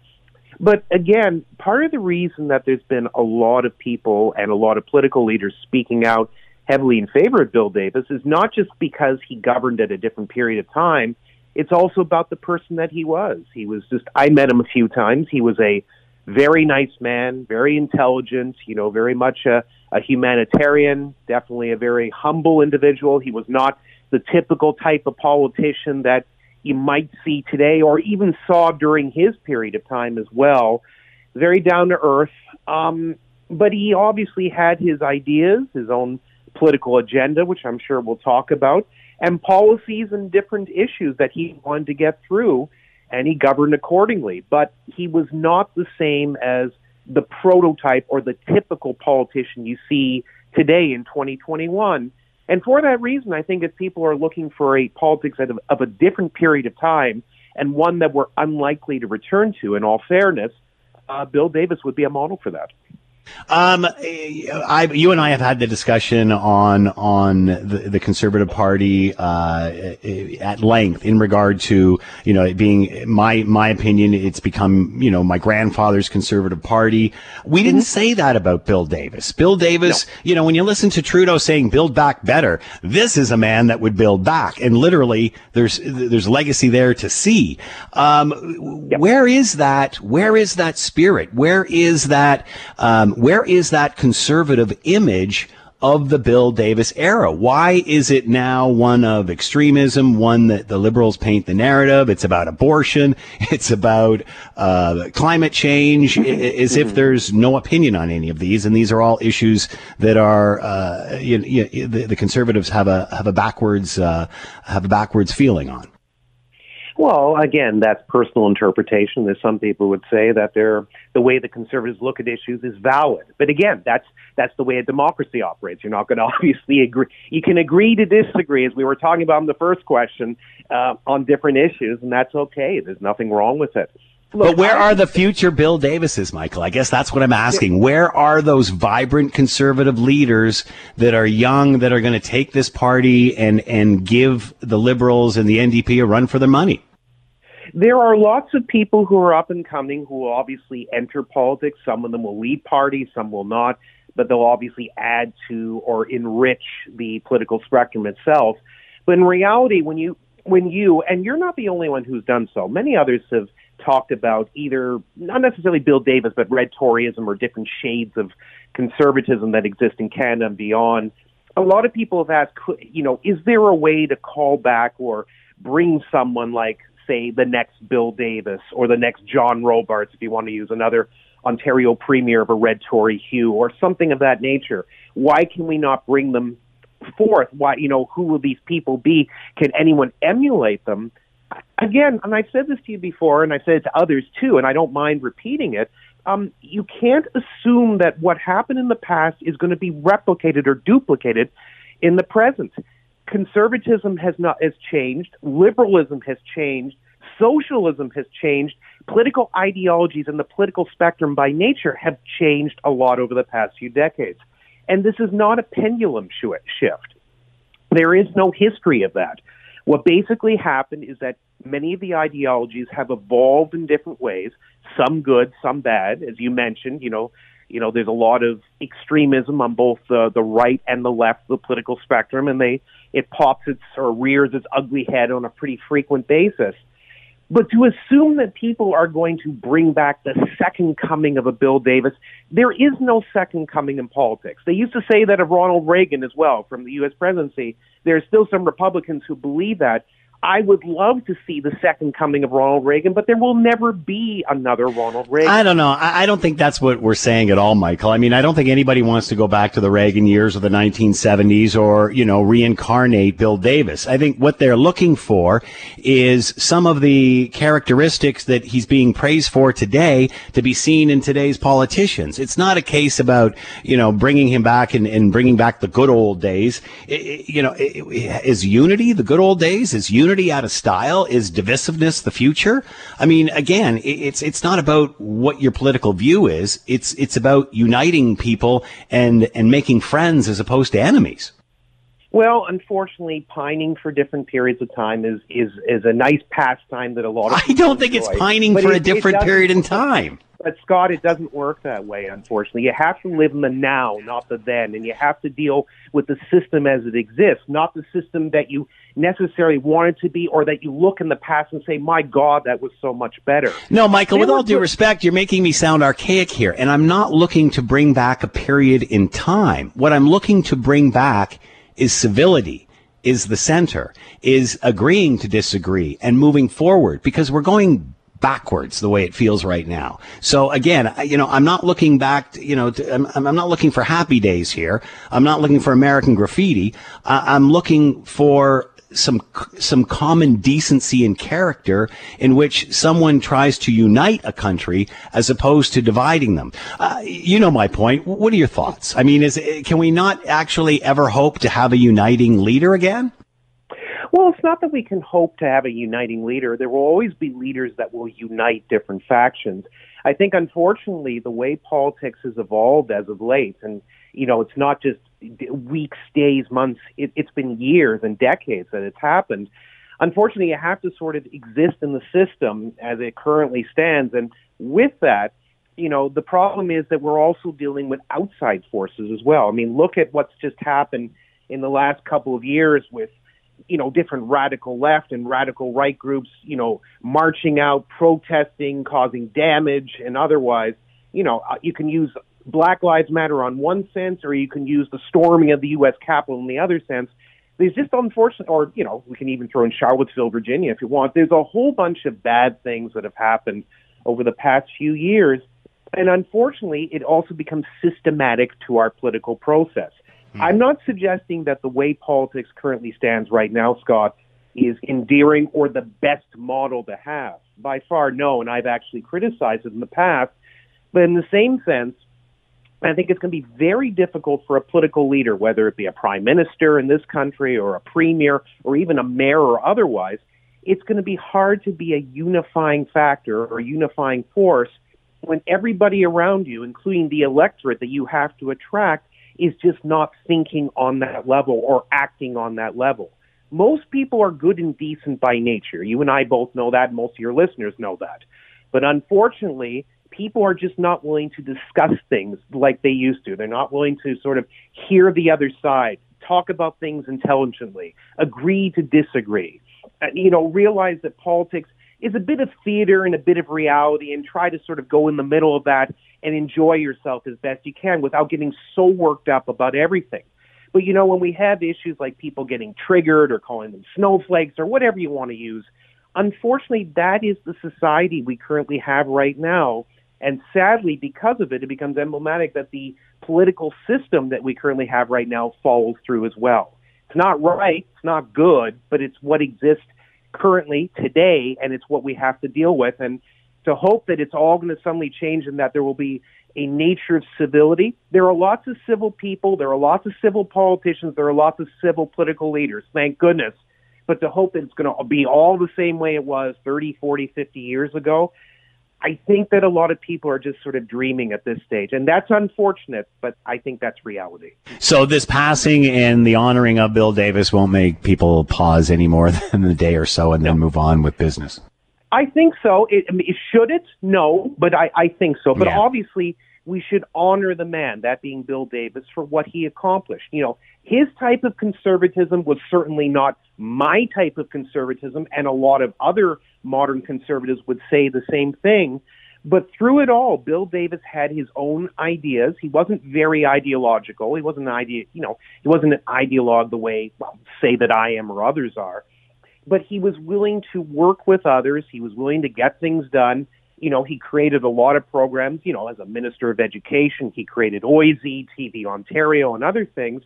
But again, part of the reason that there's been a lot of people and a lot of political leaders speaking out heavily in favor of Bill Davis is not just because he governed at a different period of time. It's also about the person that he was. He was just, I met him a few times. He was a very nice man, very intelligent, you know, very much a, a humanitarian, definitely a very humble individual. He was not the typical type of politician that you might see today or even saw during his period of time as well. Very down to earth. Um, but he obviously had his ideas, his own political agenda, which I'm sure we'll talk about, and policies and different issues that he wanted to get through and he governed accordingly. But he was not the same as the prototype or the typical politician you see today in 2021. And for that reason, I think if people are looking for a politics of, of a different period of time and one that we're unlikely to return to, in all fairness, uh, Bill Davis would be a model for that. Um, I, you and I have had the discussion on on the, the Conservative Party uh, at length in regard to you know it being my my opinion. It's become you know my grandfather's Conservative Party. We didn't mm-hmm. say that about Bill Davis. Bill Davis, no. you know, when you listen to Trudeau saying "build back better," this is a man that would build back, and literally there's there's legacy there to see. Um, yep. Where is that? Where is that spirit? Where is that? Um, where is that conservative image of the Bill Davis era? Why is it now one of extremism, one that the liberals paint the narrative? It's about abortion. It's about uh, climate change, as if there's no opinion on any of these. And these are all issues that are, uh, you, you, the, the, conservatives have a, have a backwards, uh, have a backwards feeling on. Well, again, that's personal interpretation. There's some people would say that they're, the way the conservatives look at issues is valid. But again, that's that's the way a democracy operates. You're not going to obviously agree. You can agree to disagree, as we were talking about in the first question, uh, on different issues, and that's okay. There's nothing wrong with it. Look, but where I, are the future Bill Davises, Michael? I guess that's what I'm asking. Where are those vibrant conservative leaders that are young, that are going to take this party and, and give the liberals and the NDP a run for their money? There are lots of people who are up and coming who will obviously enter politics. Some of them will lead parties, some will not, but they'll obviously add to or enrich the political spectrum itself. But in reality, when you when you and you're not the only one who's done so. Many others have talked about either not necessarily Bill Davis, but red Toryism or different shades of conservatism that exist in Canada and beyond. A lot of people have asked, you know, is there a way to call back or bring someone like, say, the next Bill Davis or the next John Robarts, if you want to use another Ontario premier of a red Tory hue or something of that nature? Why can we not bring them forth? Why, you know, who will these people be? Can anyone emulate them? Again, and I've said this to you before, and I've said it to others too, and I don't mind repeating it. Um, you can't assume that what happened in the past is going to be replicated or duplicated in the present. Conservatism has not has changed. Liberalism has changed. Socialism has changed. Political ideologies and the political spectrum by nature have changed a lot over the past few decades. And this is not a pendulum shift. There is no history of that. What basically happened is that many of the ideologies have evolved in different ways, some good, some bad, as you mentioned, you know, you know, there's a lot of extremism on both the, the right and the left of the political spectrum, and they it pops its or rears its ugly head on a pretty frequent basis. But to assume that people are going to bring back the second coming of a Bill Davis, there is no second coming in politics. They used to say that of Ronald Reagan as well from the U.S. presidency. There are still some Republicans who believe that. I would love to see the second coming of Ronald Reagan, but there will never be another Ronald Reagan. I don't know. I, I, don't think that's what we're saying at all, Michael. I mean, I don't think anybody wants to go back to the Reagan years of the 1970s or, you know, reincarnate Bill Davis. I think what they're looking for is some of the characteristics that he's being praised for today to be seen in today's politicians. It's not a case about, you know, bringing him back and, and bringing back the good old days. It, you know, is unity the good old days? Is unity out of style? Is divisiveness the future? I mean, again, it's it's not about what your political view is. It's it's about uniting people and and making friends as opposed to enemies. Well, unfortunately, pining for different periods of time is is is a nice pastime that a lot of. I don't think enjoy. it's pining but for it, a different period in time. But Scott, it doesn't work that way. Unfortunately, you have to live in the now, not the then, and you have to deal with the system as it exists, not the system that you necessarily want it to be, or that you look in the past and say, "My God, that was so much better." No, Michael. with all due respect, you're making me sound archaic here, and I'm not looking to bring back a period in time. What I'm looking to bring back is civility is the center, is agreeing to disagree and moving forward because we're going backwards the way it feels right now. So again, you know, I'm not looking back, to, you know, to, I'm, I'm, not looking for happy days here. I'm not looking for American graffiti. Uh, I'm looking for some some common decency and character in which someone tries to unite a country as opposed to dividing them. Uh, you know my point. What are your thoughts? I mean, is can we not actually ever hope to have a uniting leader again? Well, it's not that we can hope to have a uniting leader. There will always be leaders that will unite different factions. I think, unfortunately, the way politics has evolved as of late, and you know, it's not just weeks, days, months. It, it's been years and decades that it's happened. Unfortunately, you have to sort of exist in the system as it currently stands, and with that, you know, the problem is that we're also dealing with outside forces as well. I mean, look at what's just happened in the last couple of years with you know, different radical left and radical right groups, you know, marching out, protesting, causing damage, and otherwise, you know, uh, you can use Black Lives Matter on one sense, or you can use the storming of the U.S. Capitol in the other sense. There's just unfortunate, or, you know, we can even throw in Charlottesville, Virginia if you want. There's a whole bunch of bad things that have happened over the past few years. And unfortunately, it also becomes systematic to our political process. Hmm. I'm not suggesting that the way politics currently stands right now, Scott, is endearing or the best model to have. By far, no, and I've actually criticized it in the past. But in the same sense, I think it's going to be very difficult for a political leader, whether it be a prime minister in this country or a premier or even a mayor or otherwise, it's going to be hard to be a unifying factor or unifying force when everybody around you, including the electorate that you have to attract, is just not thinking on that level or acting on that level. most people are good and decent by nature. You and I both know that. Most of your listeners know that. But unfortunately, people are just not willing to discuss things like they used to. They're not willing to sort of hear the other side, talk about things intelligently, agree to disagree, uh, you know, realize that politics is a bit of theater and a bit of reality and try to sort of go in the middle of that and enjoy yourself as best you can without getting so worked up about everything. But you know, when we have issues like people getting triggered or calling them snowflakes or whatever you want to use, unfortunately, that is the society we currently have right now. And sadly, because of it, it becomes emblematic that the political system that we currently have right now follows through as well. It's not right, it's not good, but it's what exists currently today, and it's what we have to deal with. And to hope that it's all going to suddenly change and that there will be a nature of civility. There are lots of civil people, there are lots of civil politicians, there are lots of civil political leaders, thank goodness. But to hope that it's going to be all the same way it was 30, 40, 50 years ago, I think that a lot of people are just sort of dreaming at this stage. And that's unfortunate, but I think that's reality. So this passing and the honoring of Bill Davis won't make people pause any more than a day or so and then move on with business. I think so. It, I mean, should it? No, but I, I think so. But yeah. obviously, we should honor the man, that being Bill Davis, for what he accomplished. You know, his type of conservatism was certainly not my type of conservatism, and a lot of other modern conservatives would say the same thing. But through it all, Bill Davis had his own ideas. He wasn't very ideological. He wasn't an idea, you know, he wasn't an ideologue the way, well, say that I am or others are. But he was willing to work with others. He was willing to get things done you know, he created a lot of programs, you know, as a Minister of Education, he created OISE, TV Ontario, and other things.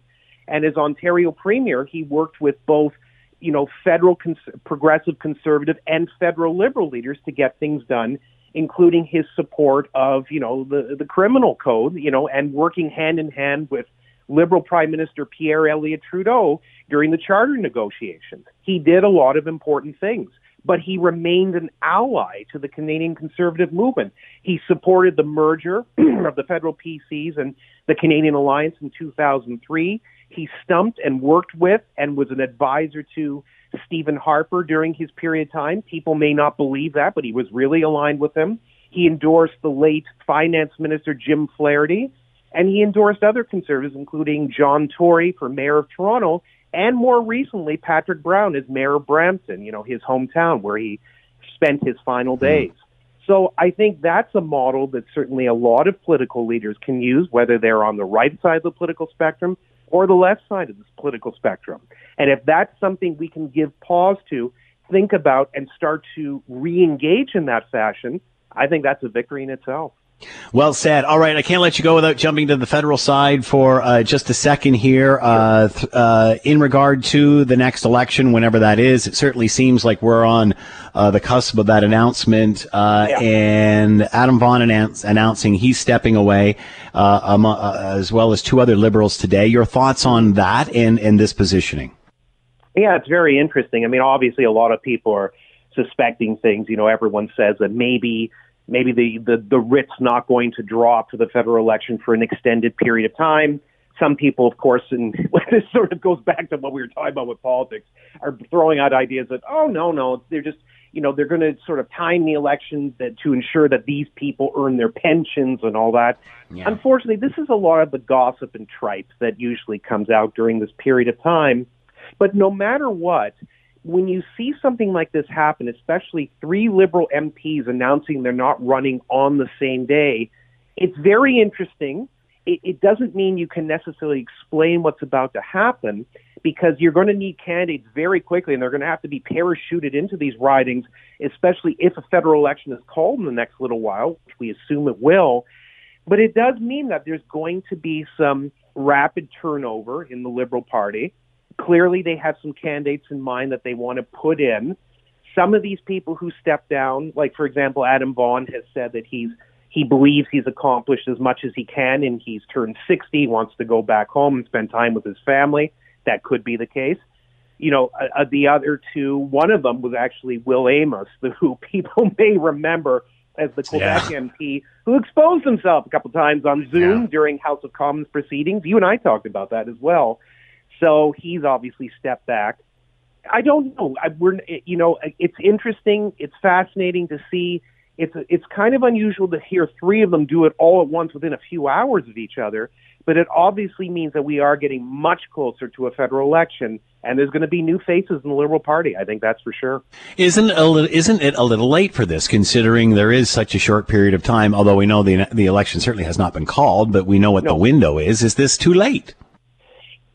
And as Ontario Premier, he worked with both, you know, federal cons- progressive conservative and federal liberal leaders to get things done, including his support of, you know, the, the criminal code, you know, and working hand in hand with Liberal Prime Minister Pierre Elliott Trudeau during the charter negotiations. He did a lot of important things but he remained an ally to the Canadian conservative movement. He supported the merger of the federal PCs and the Canadian Alliance in 2003. He stumped and worked with and was an advisor to Stephen Harper during his period of time. People may not believe that, but he was really aligned with him. He endorsed the late finance minister Jim Flaherty, and he endorsed other conservatives, including John Tory for mayor of Toronto and more recently, Patrick Brown is mayor of Brampton, you know, his hometown where he spent his final hmm. days. So I think that's a model that certainly a lot of political leaders can use, whether they're on the right side of the political spectrum or the left side of the political spectrum. And if that's something we can give pause to, think about, and start to re engage in that fashion, I think that's a victory in itself. Well said. All right, I can't let you go without jumping to the federal side for uh, just a second here. Uh, th- uh, in regard to the next election, whenever that is, it certainly seems like we're on uh, the cusp of that announcement. Uh, yeah. And Adam Vaughan announce- announcing he's stepping away, uh, um, as well as two other liberals today. Your thoughts on that and, and this positioning? Yeah, it's very interesting. I mean, obviously, a lot of people are suspecting things. You know, everyone says that maybe maybe the, the, the writ's not going to drop for the federal election for an extended period of time. Some people, of course, and this sort of goes back to what we were talking about with politics, are throwing out ideas that, oh, no, no, they're just, you know, they're going to sort of time the election that, to ensure that these people earn their pensions and all that. Yeah. Unfortunately, this is a lot of the gossip and tripe that usually comes out during this period of time. But no matter what, when you see something like this happen, especially three liberal MPs announcing they're not running on the same day, it's very interesting. It, it doesn't mean you can necessarily explain what's about to happen because you're going to need candidates very quickly and they're going to have to be parachuted into these ridings, especially if a federal election is called in the next little while, which we assume it will. But it does mean that there's going to be some rapid turnover in the Liberal Party Clearly, they have some candidates in mind that they want to put in. Some of these people who step down, like for example, Adam Vaughan has said that he's he believes he's accomplished as much as he can, and he's turned 60, wants to go back home and spend time with his family. That could be the case. You know, uh, uh the other two, one of them was actually Will Amos, who people may remember as the Quebec yeah. MP who exposed himself a couple times on Zoom yeah. during House of Commons proceedings. You and I talked about that as well. So he's obviously stepped back. I don't know. I, we're, you know, it's interesting. It's fascinating to see. It's it's kind of unusual to hear three of them do it all at once within a few hours of each other. But it obviously means that we are getting much closer to a federal election, and there's going to be new faces in the Liberal Party. I think that's for sure. Isn't a little, isn't it a little late for this, considering there is such a short period of time? Although we know the the election certainly has not been called, but we know what no. the window is. Is this too late?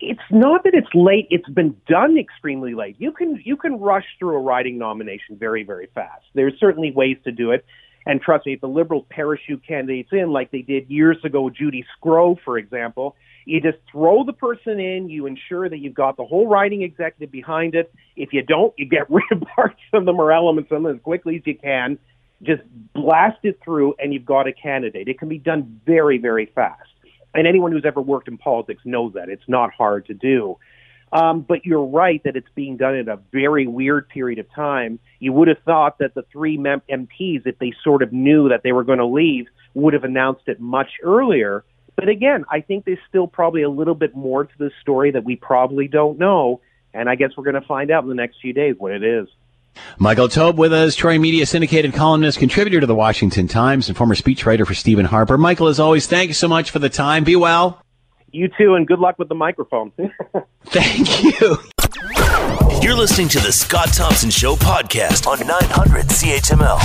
It's not that it's late it's been done extremely late. You can you can rush through a riding nomination very very fast. There's certainly ways to do it. And trust me if the liberals parachute candidates in like they did years ago judy sgro for example you just throw the person in you ensure that you've got the whole riding executive behind it. If you don't you get rid of parts of them or elements of them as quickly as you can. Just blast it through and you've got a candidate. It can be done very very fast and anyone who's ever worked in politics knows that it's not hard to do. Um, but you're right that it's being done in a very weird period of time. You would have thought that the three mem- MPs, if they sort of knew that they were going to leave, would have announced it much earlier. But again, I think there's still probably a little bit more to this story that we probably don't know. And I guess we're going to find out in the next few days what it is. Michael Taube with us, Troy Media syndicated columnist, contributor to the Washington Times, and former speechwriter for Stephen Harper. Michael, as always, thank you so much for the time. Be well. You too, and good luck with the microphone. thank you. You're listening to the Scott Thompson Show podcast on 900 CHML.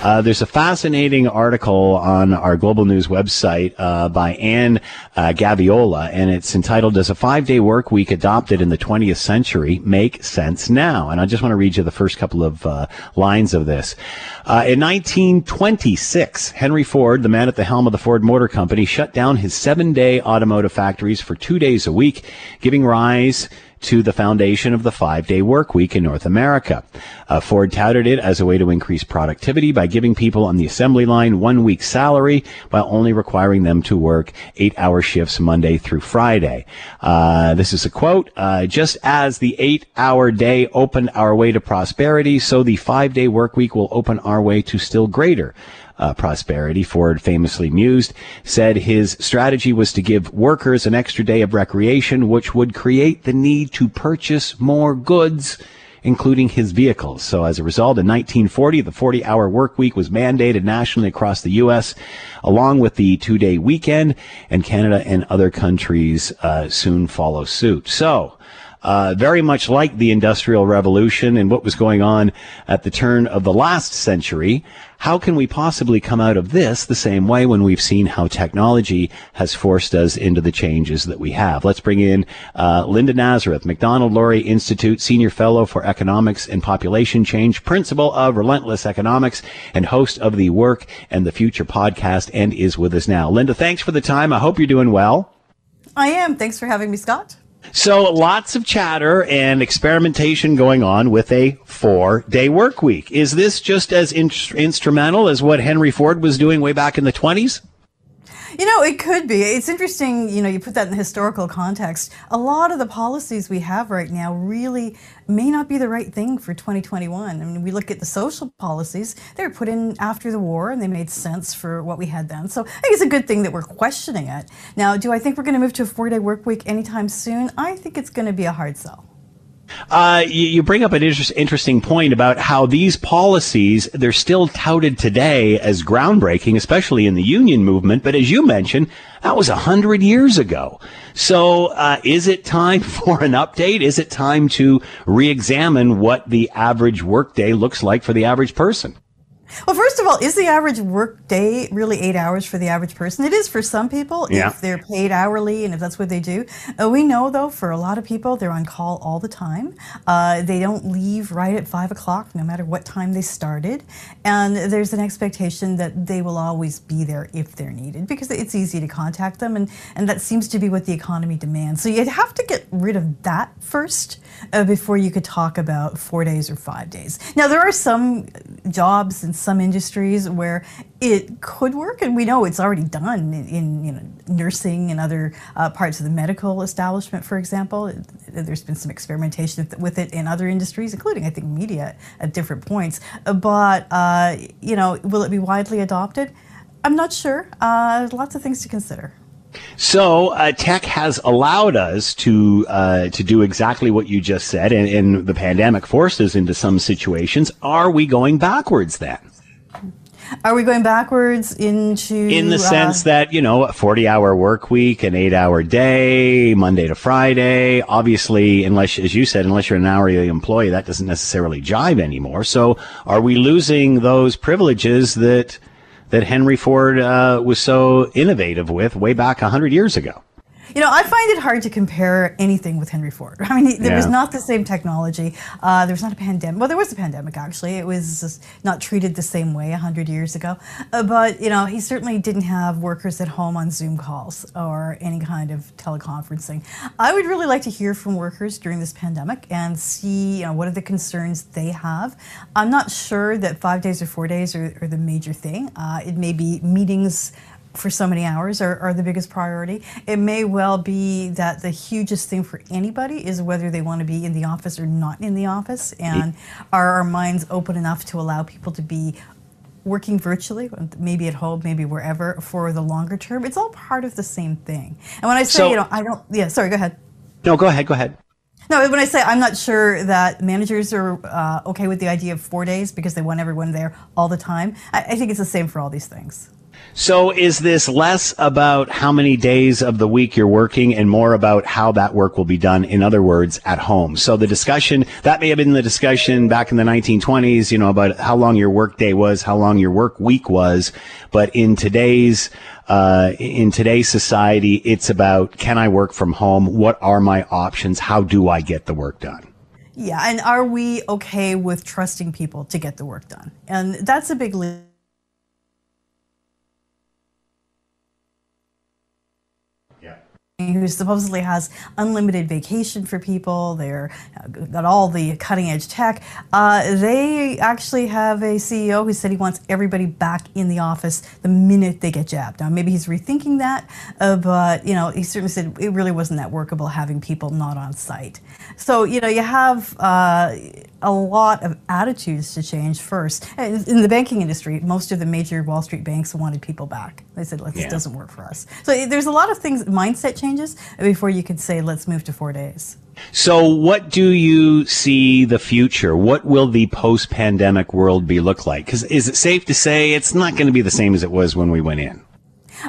Uh, there's a fascinating article on our Global News website uh, by Anne uh, Gaviola, and it's entitled "Does a Five-Day Work Week Adopted in the 20th Century Make Sense Now?" And I just want to read you the first couple of uh, lines of this. Uh, in 1926, Henry Ford, the man at the helm of the Ford Motor Company, shut down his seven-day automotive factories for two days a week, giving rise to the foundation of the five day work week in North America. Uh, Ford touted it as a way to increase productivity by giving people on the assembly line one week's salary while only requiring them to work eight hour shifts Monday through Friday. Uh, this is a quote, uh, just as the eight hour day opened our way to prosperity, so the five day work week will open our way to still greater uh, prosperity. Ford famously mused, said his strategy was to give workers an extra day of recreation, which would create the need to purchase more goods including his vehicles. So as a result, in 1940, the 40 hour work week was mandated nationally across the U.S., along with the two day weekend, and Canada and other countries uh, soon follow suit. So, uh, very much like the Industrial Revolution and what was going on at the turn of the last century. How can we possibly come out of this the same way when we've seen how technology has forced us into the changes that we have? Let's bring in uh, Linda Nazareth, Macdonald-Laurier Institute Senior Fellow for Economics and Population Change, Principal of Relentless Economics, and host of the Work and the Future podcast, and is with us now. Linda, thanks for the time. I hope you're doing well. I am. Thanks for having me, Scott. So lots of chatter and experimentation going on with a four day work week. Is this just as in- instrumental as what Henry Ford was doing way back in the 20s? You know, it could be. It's interesting, you know, you put that in the historical context. A lot of the policies we have right now really may not be the right thing for 2021. I mean, we look at the social policies, they were put in after the war and they made sense for what we had then. So I think it's a good thing that we're questioning it. Now, do I think we're going to move to a four day work week anytime soon? I think it's going to be a hard sell. Uh, you, you, bring up an inter- interesting point about how these policies they're still touted today as groundbreaking, especially in the union movement. But as you mentioned, that was a hundred years ago. So, uh, is it time for an update? Is it time to re-examine what the average workday looks like for the average person? Well, first of all, is the average work day really eight hours for the average person? It is for some people yeah. if they're paid hourly and if that's what they do. Uh, we know, though, for a lot of people, they're on call all the time. Uh, they don't leave right at five o'clock, no matter what time they started. And there's an expectation that they will always be there if they're needed because it's easy to contact them. And, and that seems to be what the economy demands. So you'd have to get rid of that first uh, before you could talk about four days or five days. Now, there are some jobs and some industries where it could work, and we know it's already done in, in you know nursing and other uh, parts of the medical establishment, for example. There's been some experimentation with it in other industries, including I think media at different points. But uh, you know, will it be widely adopted? I'm not sure. Uh, lots of things to consider. So uh, tech has allowed us to uh, to do exactly what you just said, and, and the pandemic forced us into some situations. Are we going backwards then? Are we going backwards into? In the uh, sense that you know, a forty-hour work week, an eight-hour day, Monday to Friday. Obviously, unless, as you said, unless you're an hourly employee, that doesn't necessarily jive anymore. So, are we losing those privileges that that Henry Ford uh, was so innovative with way back hundred years ago? You know, I find it hard to compare anything with Henry Ford. I mean, there yeah. was not the same technology. Uh, there was not a pandemic. Well, there was a pandemic, actually. It was not treated the same way 100 years ago. Uh, but, you know, he certainly didn't have workers at home on Zoom calls or any kind of teleconferencing. I would really like to hear from workers during this pandemic and see, you know, what are the concerns they have. I'm not sure that five days or four days are, are the major thing. Uh, it may be meetings for so many hours are, are, the biggest priority. It may well be that the hugest thing for anybody is whether they want to be in the office or not in the office. And are our minds open enough to allow people to be working virtually, maybe at home, maybe wherever, for the longer term? It's all part of the same thing. And when I say, so, you know, I don't, yeah, sorry, go ahead. No, go ahead, go ahead. No, when I say I'm not sure that managers are uh, okay with the idea of four days because they want everyone there all the time, I, I think it's the same for all these things. So is this less about how many days of the week you're working and more about how that work will be done? In other words, at home. So the discussion, that may have been the discussion back in the 1920s, you know, about how long your work day was, how long your work week was. But in today's, uh, in today's society, it's about can I work from home? What are my options? How do I get the work done? Yeah, and are we okay with trusting people to get the work done? And that's a big leap who supposedly has unlimited vacation for people. They're uh, got all the cutting edge tech. Uh, they actually have a CEO who said he wants everybody back in the office the minute they get jabbed. Now maybe he's rethinking that, uh, but you know he certainly said it really wasn't that workable having people not on site. So you know you have uh, a lot of attitudes to change first. In the banking industry, most of the major Wall Street banks wanted people back. They said, this yeah. doesn't work for us." So there's a lot of things, mindset changes before you can say, "Let's move to four days." So, what do you see the future? What will the post-pandemic world be look like? Because is it safe to say it's not going to be the same as it was when we went in?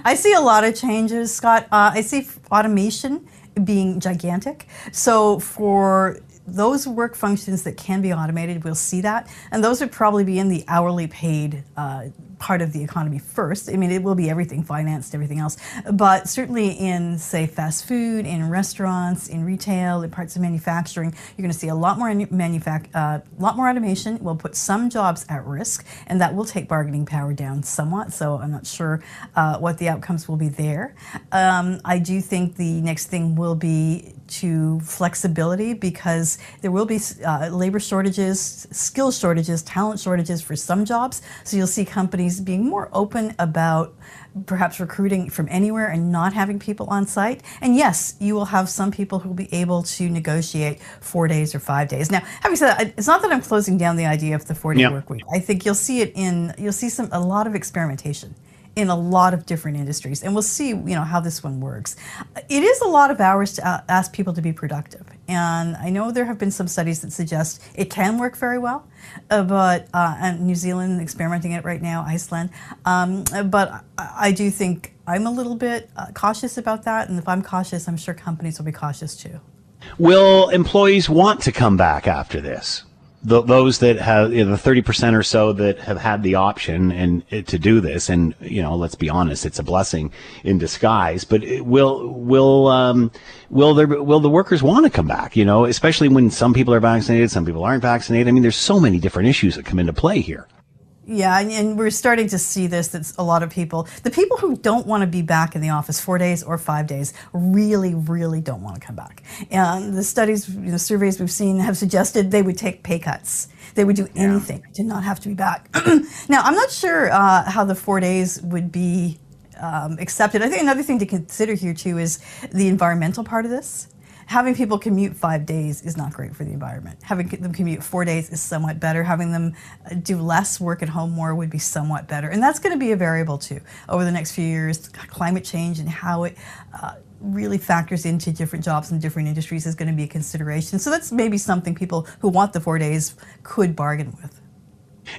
I see a lot of changes, Scott. Uh, I see automation being gigantic. So for those work functions that can be automated, we'll see that. And those would probably be in the hourly paid uh, part of the economy first. I mean, it will be everything financed, everything else. But certainly in, say, fast food, in restaurants, in retail, in parts of manufacturing, you're going to see a lot more manufac- uh, lot more automation. Will put some jobs at risk, and that will take bargaining power down somewhat. So I'm not sure uh, what the outcomes will be there. Um, I do think the next thing will be to flexibility because there will be uh, labor shortages, skill shortages, talent shortages for some jobs. So you'll see companies being more open about perhaps recruiting from anywhere and not having people on site. And yes, you will have some people who will be able to negotiate four days or five days. Now, having said that, it's not that I'm closing down the idea of the 40 yep. work week. I think you'll see it in, you'll see some, a lot of experimentation in a lot of different industries and we'll see you know how this one works. It is a lot of hours to ask people to be productive and i know there have been some studies that suggest it can work very well uh, but uh, and new zealand experimenting it right now iceland um, but I, do think i'm a little bit uh, cautious about that and if i'm cautious i'm sure companies will be cautious too. Will employees want to come back after this the, those that have you know, the thirty percent or so that have had the option and to do this, and you know, let's be honest, it's a blessing in disguise. But will will um, will there will the workers want to come back? You know, especially when some people are vaccinated, some people aren't vaccinated. I mean, there's so many different issues that come into play here. Yeah, and, and, we're starting to see this. that a lot of people. The people who don't want to be back in the office four days or five days really, really don't want to come back. And the studies, you know, surveys we've seen have suggested they would take pay cuts. They would do anything yeah. to not have to be back. now, I'm not sure uh, how the four days would be um, accepted. I think another thing to consider here too is the environmental part of this having people commute five days is not great for the environment. Having them commute four days is somewhat better. Having them uh, do less work at home more would be somewhat better. And that's going to be a variable too over the next few years. Climate change and how it uh, really factors into different jobs and different industries is going to be a consideration. So that's maybe something people who want the four days could bargain with.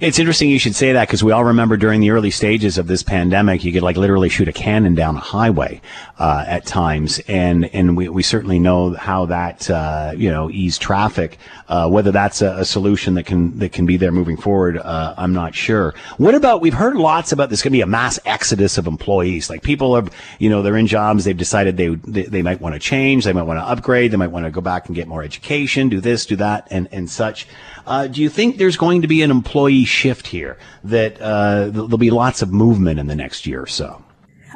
It's interesting you should say that because we all remember during the early stages of this pandemic, you could like literally shoot a cannon down a highway uh, at times, and and we, we certainly know how that uh, you know ease traffic. Uh, whether that's a, a, solution that can that can be there moving forward, uh, I'm not sure. What about we've heard lots about this going to be a mass exodus of employees. Like people are you know they're in jobs, they've decided they they, they might want to change, they might want to upgrade, they might want to go back and get more education, do this, do that, and and such. Uh, do you think there's going to be an employee shift here that uh, there'll be lots of movement in the next year or so?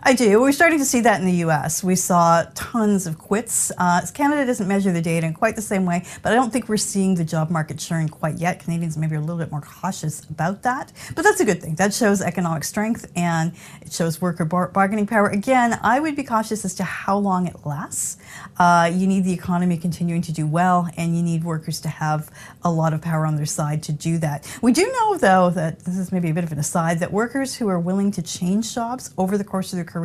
I do. We're starting to see that in the U.S. We saw tons of quits. Uh, Canada doesn't measure the data in quite the same way, but I don't think we're seeing the job market churn quite yet. Canadians maybe are a little bit more cautious about that, but that's a good thing. That shows economic strength and it shows worker bar- bargaining power. Again, I would be cautious as to how long it lasts. Uh, you need the economy continuing to do well, and you need workers to have a lot of power on their side to do that. We do know, though, that this is maybe a bit of an aside, that workers who are willing to change jobs over the course of their career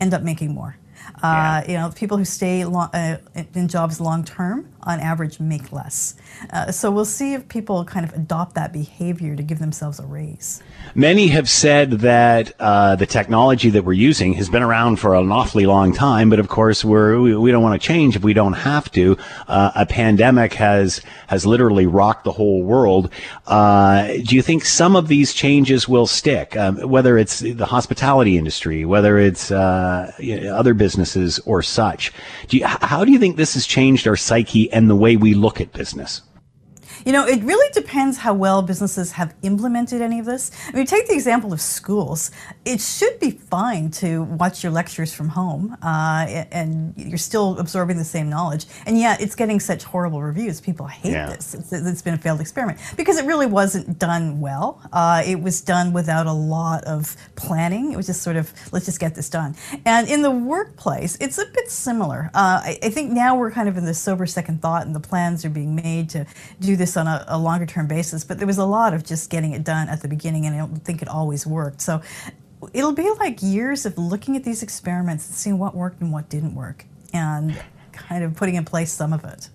end up making more. Uh, You know, people who stay long, uh, in jobs long term, on average, make less. Uh, so we'll see if people kind of adopt that behavior to give themselves a raise. Many have said that uh, the technology that we're using has been around for an awfully long time, but of course we're we, we don't want to change if we don't have to. Uh, a pandemic has has literally rocked the whole world. Uh, do you think some of these changes will stick? Um, whether it's the hospitality industry, whether it's uh, you know, other businesses or such. Do you, how do you think this has changed our psyche and the way we look at business? You know, it really depends how well businesses have implemented any of this. I mean, take the example of schools. It should be fine to watch your lectures from home, uh, and you're still absorbing the same knowledge. And yet, it's getting such horrible reviews. People hate yeah. this. It's, it's been a failed experiment because it really wasn't done well. Uh, it was done without a lot of planning. It was just sort of, let's just get this done. And in the workplace, it's a bit similar. Uh, I, I think now we're kind of in the sober second thought, and the plans are being made to do this on a, a longer term basis, but there was a lot of just getting it done at the beginning, and I don't think it always worked. So it'll be like years of looking at these experiments and seeing what worked and what didn't work, and kind of putting in place some of it.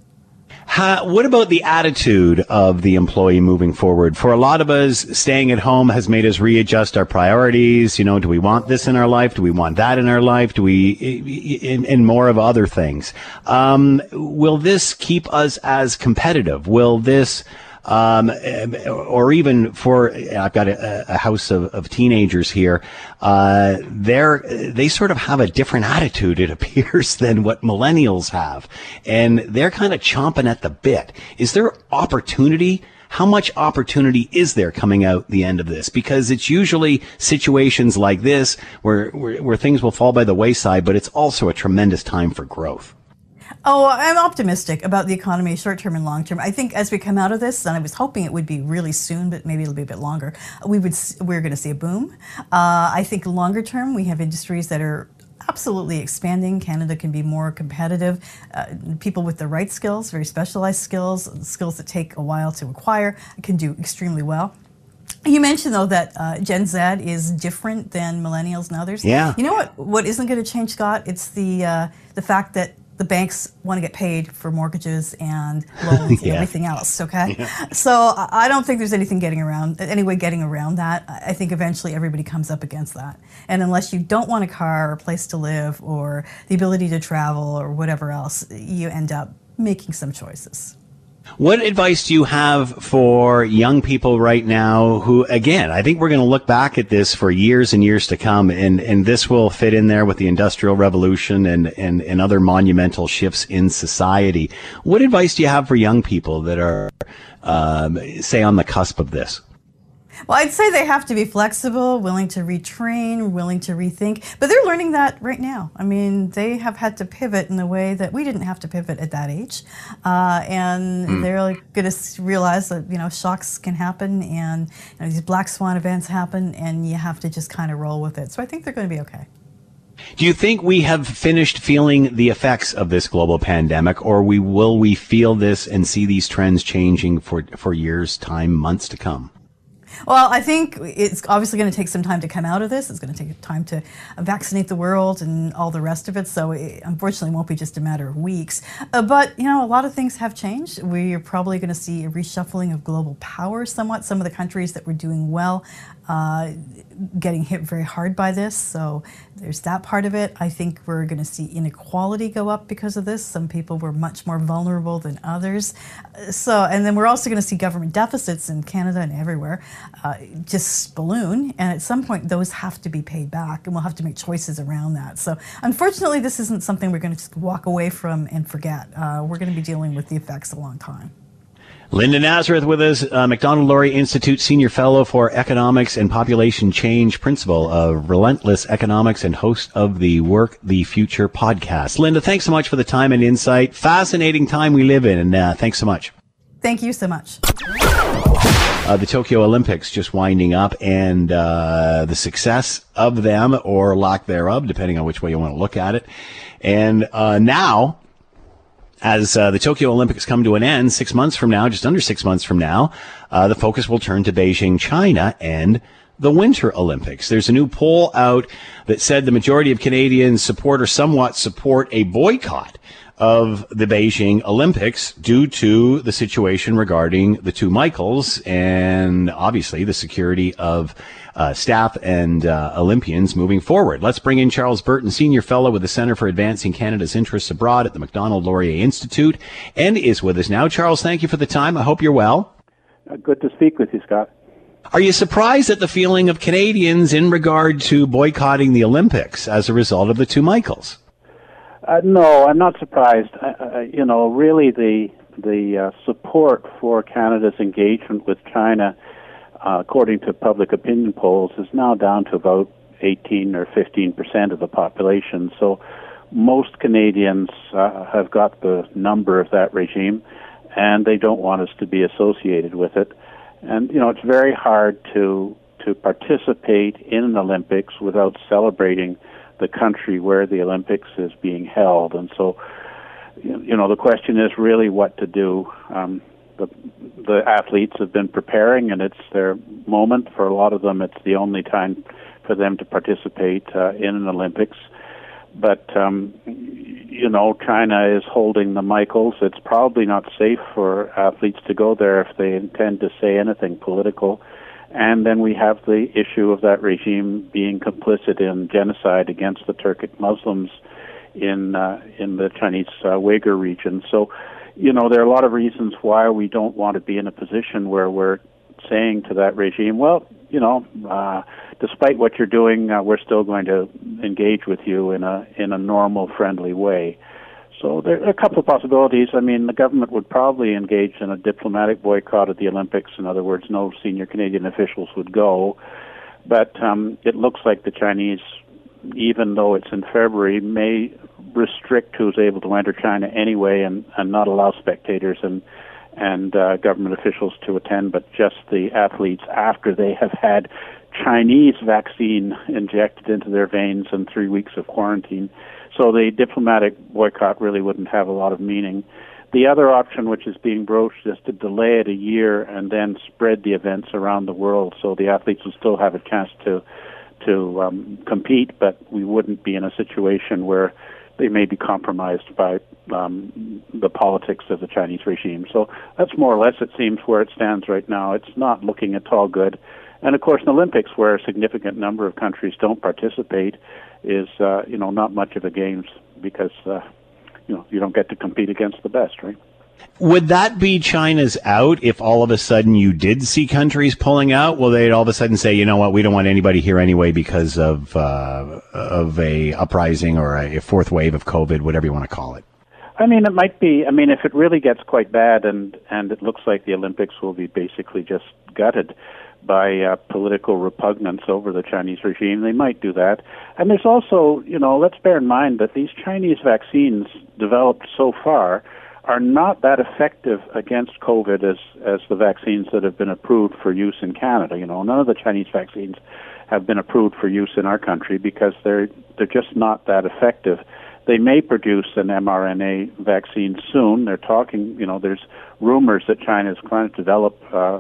How, what about the attitude of the employee moving forward? For a lot of us, staying at home has made us readjust our priorities. You know, do we want this in our life? Do we want that in our life? Do we, in, in more of other things? Um, will this keep us as competitive? Will this, um, or even for I've got a, a house of, of, teenagers here. Uh, they sort of have a different attitude, it appears, than what millennials have, and they're kind of chomping at the bit. Is there opportunity? How much opportunity is there coming out the end of this? Because it's usually situations like this where, where, where things will fall by the wayside, but it's also a tremendous time for growth. Oh, I'm optimistic about the economy, short term and long term. I think as we come out of this, and I was hoping it would be really soon, but maybe it'll be a bit longer. We would we're going to see a boom. Uh, I think longer term, we have industries that are absolutely expanding. Canada can be more competitive. Uh, people with the right skills, very specialized skills, skills that take a while to acquire, can do extremely well. You mentioned though that uh, Gen Z is different than millennials and others. Yeah. You know what? What isn't going to change, Scott? It's the uh, the fact that the banks want to get paid for mortgages and loans yeah. and everything else. Okay, yeah. so I don't think there's anything getting around any way getting around that. I think eventually everybody comes up against that, and unless you don't want a car or a place to live or the ability to travel or whatever else, you end up making some choices. What advice do you have for young people right now who, again, I think we're going to look back at this for years and years to come, and, and this will fit in there with the Industrial Revolution and, and, and other monumental shifts in society. What advice do you have for young people that are, um, say, on the cusp of this? Well, I'd say they have to be flexible, willing to retrain, willing to rethink, but they're learning that right now. I mean, they have had to pivot in a way that we didn't have to pivot at that age, uh, and mm. they're going to realize that you know shocks can happen, and you know, these black swan events happen, and you have to just kind of roll with it. So I think they're going to be okay. Do you think we have finished feeling the effects of this global pandemic, or we will we feel this and see these trends changing for for years, time, months to come? Well, I think it's obviously going to take some time to come out of this. It's going to take time to vaccinate the world and all the rest of it. So, it unfortunately, won't be just a matter of weeks. Uh, but, you know, a lot of things have changed. We are probably going to see a reshuffling of global power somewhat. Some of the countries that were doing well uh, getting hit very hard by this. So there's that part of it. I think we're going to see inequality go up because of this. Some people were much more vulnerable than others. So, and then we're also going to see government deficits in Canada and everywhere uh, just balloon. And at some point, those have to be paid back, and we'll have to make choices around that. So, unfortunately, this isn't something we're going to just walk away from and forget. Uh, we're going to be dealing with the effects a long time. Linda Nazareth with us, uh, Macdonald-Laurier Institute Senior Fellow for Economics and Population Change, Principal of Relentless Economics, and host of the Work the Future podcast. Linda, thanks so much for the time and insight. Fascinating time we live in, and uh, thanks so much. Thank you so much. Uh, the Tokyo Olympics just winding up, and uh, the success of them or lack thereof, depending on which way you want to look at it. And uh, now, as uh, the Tokyo Olympics come to an end six months from now, just under six months from now, uh, the focus will turn to Beijing, China, and the Winter Olympics. There's a new poll out that said the majority of Canadians support or somewhat support a boycott of the Beijing Olympics due to the situation regarding the two Michaels and obviously the security of uh, staff and uh, Olympians moving forward. Let's bring in Charles Burton, Senior Fellow with the Center for Advancing Canada's Interests Abroad at the Macdonald-Laurier Institute, and is with us now. Charles, thank you for the time. I hope you're well. Uh, good to speak with you, Scott. Are you surprised at the feeling of Canadians in regard to boycotting the Olympics as a result of the two Michaels? Uh, no, I'm not surprised. Uh, you know, really, the the uh, support for Canada's engagement with China, uh, according to public opinion polls, is now down to about 18 or 15 percent of the population. So, most Canadians uh, have got the number of that regime, and they don't want us to be associated with it. And you know, it's very hard to to participate in an Olympics without celebrating the country where the Olympics is being held. And so, you know, the question is really what to do. Um, the the athletes have been preparing, and it's their moment. For a lot of them, it's the only time for them to participate uh, in an Olympics. But um, you know, China is holding the Michaels. It's probably not safe for athletes to go there if they intend to say anything political. And then we have the issue of that regime being complicit in genocide against the Turkic Muslims in uh, in the Chinese uh, Uyghur region. So, you know, there are a lot of reasons why we don't want to be in a position where we're saying to that regime, well, you know, uh, despite what you're doing, uh, we're still going to engage with you in a in a normal, friendly way. So there are a couple of possibilities. I mean, the government would probably engage in a diplomatic boycott of the Olympics. In other words, no senior Canadian officials would go. But um, it looks like the Chinese, even though it's in February, may restrict who's able to enter China anyway, and, and not allow spectators and and uh, government officials to attend, but just the athletes after they have had Chinese vaccine injected into their veins and three weeks of quarantine. So the diplomatic boycott really wouldn't have a lot of meaning. The other option, which is being broached, is to delay it a year and then spread the events around the world, so the athletes will still have a chance to to um, compete, but we wouldn't be in a situation where they may be compromised by um, the politics of the Chinese regime. So that's more or less, it seems, where it stands right now. It's not looking at all good. And of course, in the Olympics, where a significant number of countries don't participate, is uh, you know not much of a games because uh, you know you don't get to compete against the best, right? Would that be China's out if all of a sudden you did see countries pulling out? Will they all of a sudden say, you know what, we don't want anybody here anyway because of uh, of a uprising or a fourth wave of COVID, whatever you want to call it? I mean, it might be. I mean, if it really gets quite bad and and it looks like the Olympics will be basically just gutted, by uh, political repugnance over the Chinese regime, they might do that. And there's also, you know, let's bear in mind that these Chinese vaccines developed so far are not that effective against COVID as as the vaccines that have been approved for use in Canada. You know, none of the Chinese vaccines have been approved for use in our country because they're they're just not that effective. They may produce an mRNA vaccine soon. They're talking, you know, there's rumors that China is trying to develop uh,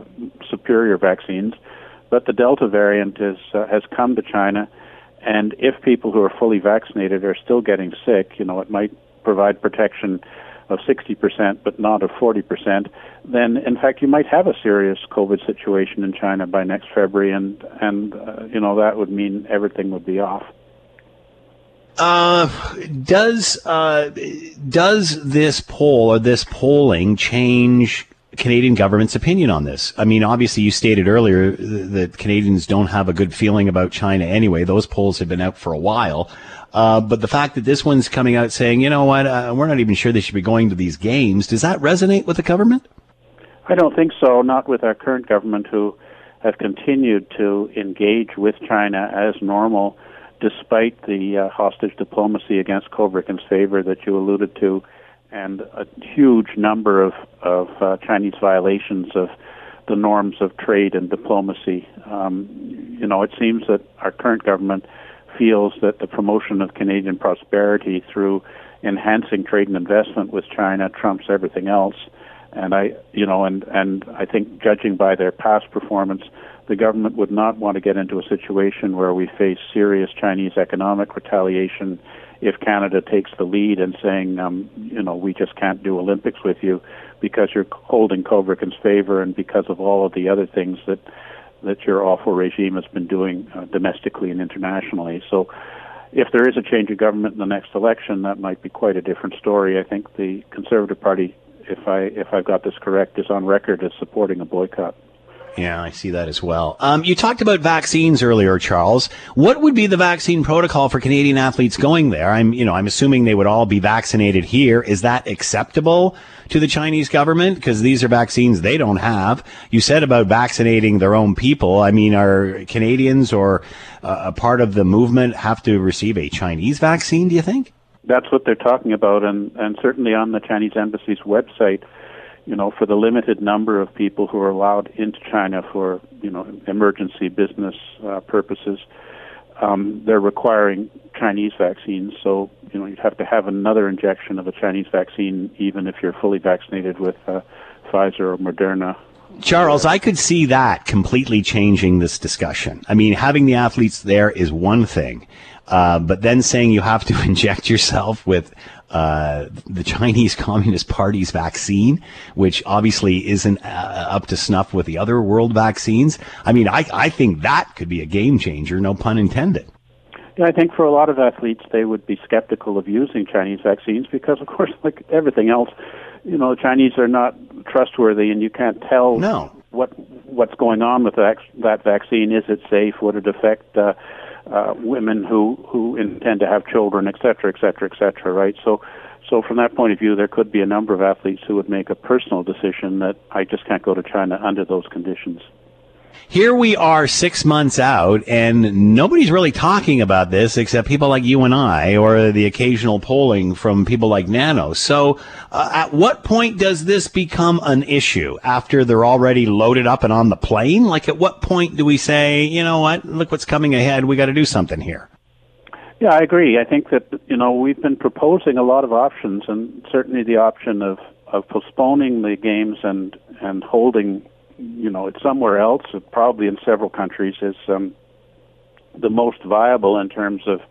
superior vaccines, but the Delta variant is uh, has come to China, and if people who are fully vaccinated are still getting sick, you know, it might provide protection of 60% but not of 40%, then in fact you might have a serious COVID situation in China by next February, and and uh, you know that would mean everything would be off. Uh, does uh, does this poll or this polling change Canadian government's opinion on this? I mean, obviously, you stated earlier that Canadians don't have a good feeling about China anyway. Those polls have been out for a while. Uh, but the fact that this one's coming out saying, you know what, uh, we're not even sure they should be going to these games, does that resonate with the government? I don't think so. Not with our current government, who have continued to engage with China as normal, despite the uh, hostage diplomacy against Kovrig and Spavor that you alluded to, and a huge number of of uh, Chinese violations of the norms of trade and diplomacy. Um, you know, it seems that our current government feels that the promotion of Canadian prosperity through enhancing trade and investment with China trumps everything else. And I, you know, and and I think judging by their past performance, the government would not want to get into a situation where we face serious Chinese economic retaliation if Canada takes the lead and saying, um, you know, we just can't do Olympics with you because you're holding Kovrig and Spavor and because of all of the other things that that your awful regime has been doing uh, domestically and internationally. So, if there is a change of government in the next election, that might be quite a different story. I think the Conservative Party, if I if I've got this correct, is on record as supporting a boycott. Yeah, I see that as well. Um, you talked about vaccines earlier, Charles. What would be the vaccine protocol for Canadian athletes going there? I'm, you know, I'm assuming they would all be vaccinated here. Is that acceptable to the Chinese government? Because these are vaccines they don't have. You said about vaccinating their own people. I mean, are Canadians or uh, a part of the movement have to receive a Chinese vaccine? Do you think? That's what they're talking about, and and certainly on the Chinese embassy's website you know, for the limited number of people who are allowed into China for, you know, emergency business uh, purposes, um, they're requiring Chinese vaccines. So, you know, you'd have to have another injection of a Chinese vaccine, even if you're fully vaccinated with uh, Pfizer or Moderna. Charles, I could see that completely changing this discussion. I mean, having the athletes there is one thing, uh, but then saying you have to inject yourself with uh, the Chinese Communist Party's vaccine, which obviously isn't uh, up to snuff with the other world vaccines. I mean, I, I think that could be a game changer, no pun intended. Yeah, I think for a lot of athletes, they would be skeptical of using Chinese vaccines because, of course, like everything else, you know, the Chinese are not trustworthy, and you can't tell no. what what's going on with that that vaccine. Is it safe? Would it affect uh, uh, women who who intend to have children, et cetera, et cetera, et cetera, right? So, so from that point of view, there could be a number of athletes who would make a personal decision that I just can't go to China under those conditions here we are six months out and nobody's really talking about this except people like you and I or the occasional polling from people like Nanos. So uh, at what point does this become an issue after they're already loaded up and on the plane? Like at what point do we say, you know what, look what's coming ahead. We got to do something here. Yeah, I agree. I think that, you know, we've been proposing a lot of options and certainly the option of, of postponing the games and, and holding you know, it's somewhere else, probably in several countries, is um, the most viable in terms of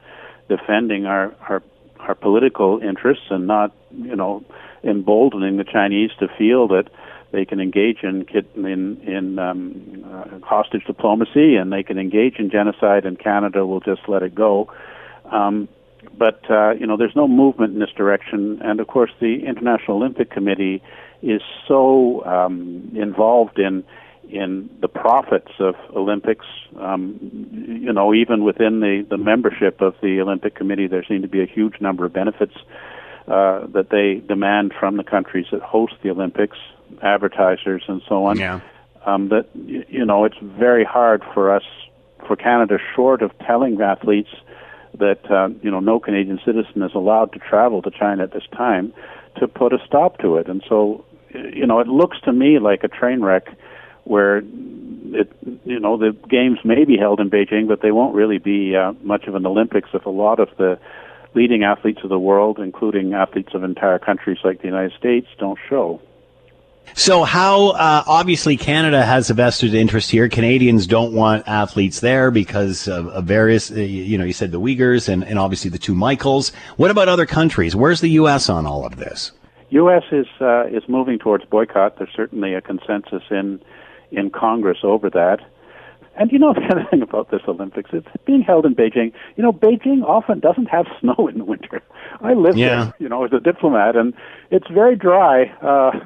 defending our, our our political interests and not, you know, emboldening the Chinese to feel that they can engage in in in um, uh, hostage diplomacy and they can engage in genocide, and Canada will just let it go. Um, but uh, you know, there's no movement in this direction, and of course, the International Olympic Committee is so um, involved in in the profits of Olympics. Um, you know, even within the the membership of the Olympic Committee, there seem to be a huge number of benefits uh, that they demand from the countries that host the Olympics, advertisers, and so on. Yeah. Um, that you know, it's very hard for us, for Canada, short of telling athletes that uh, you know no Canadian citizen is allowed to travel to China at this time to put a stop to it. And so, you know, it looks to me like a train wreck where it, you know, the games may be held in Beijing, but they won't really be uh, much of an Olympics if a lot of the leading athletes of the world, including athletes of entire countries like the United States, don't show. So, how uh, obviously Canada has a vested interest here. Canadians don't want athletes there because of, of various, uh, you know, you said the Uyghurs and, and obviously the two Michaels. What about other countries? Where's the U.S. on all of this? U.S. is uh, is moving towards boycott. There's certainly a consensus in in Congress over that. And you know the other thing about this Olympics, it's being held in Beijing. You know, Beijing often doesn't have snow in the winter. I live yeah. there, you know, as a diplomat, and it's very dry. Uh,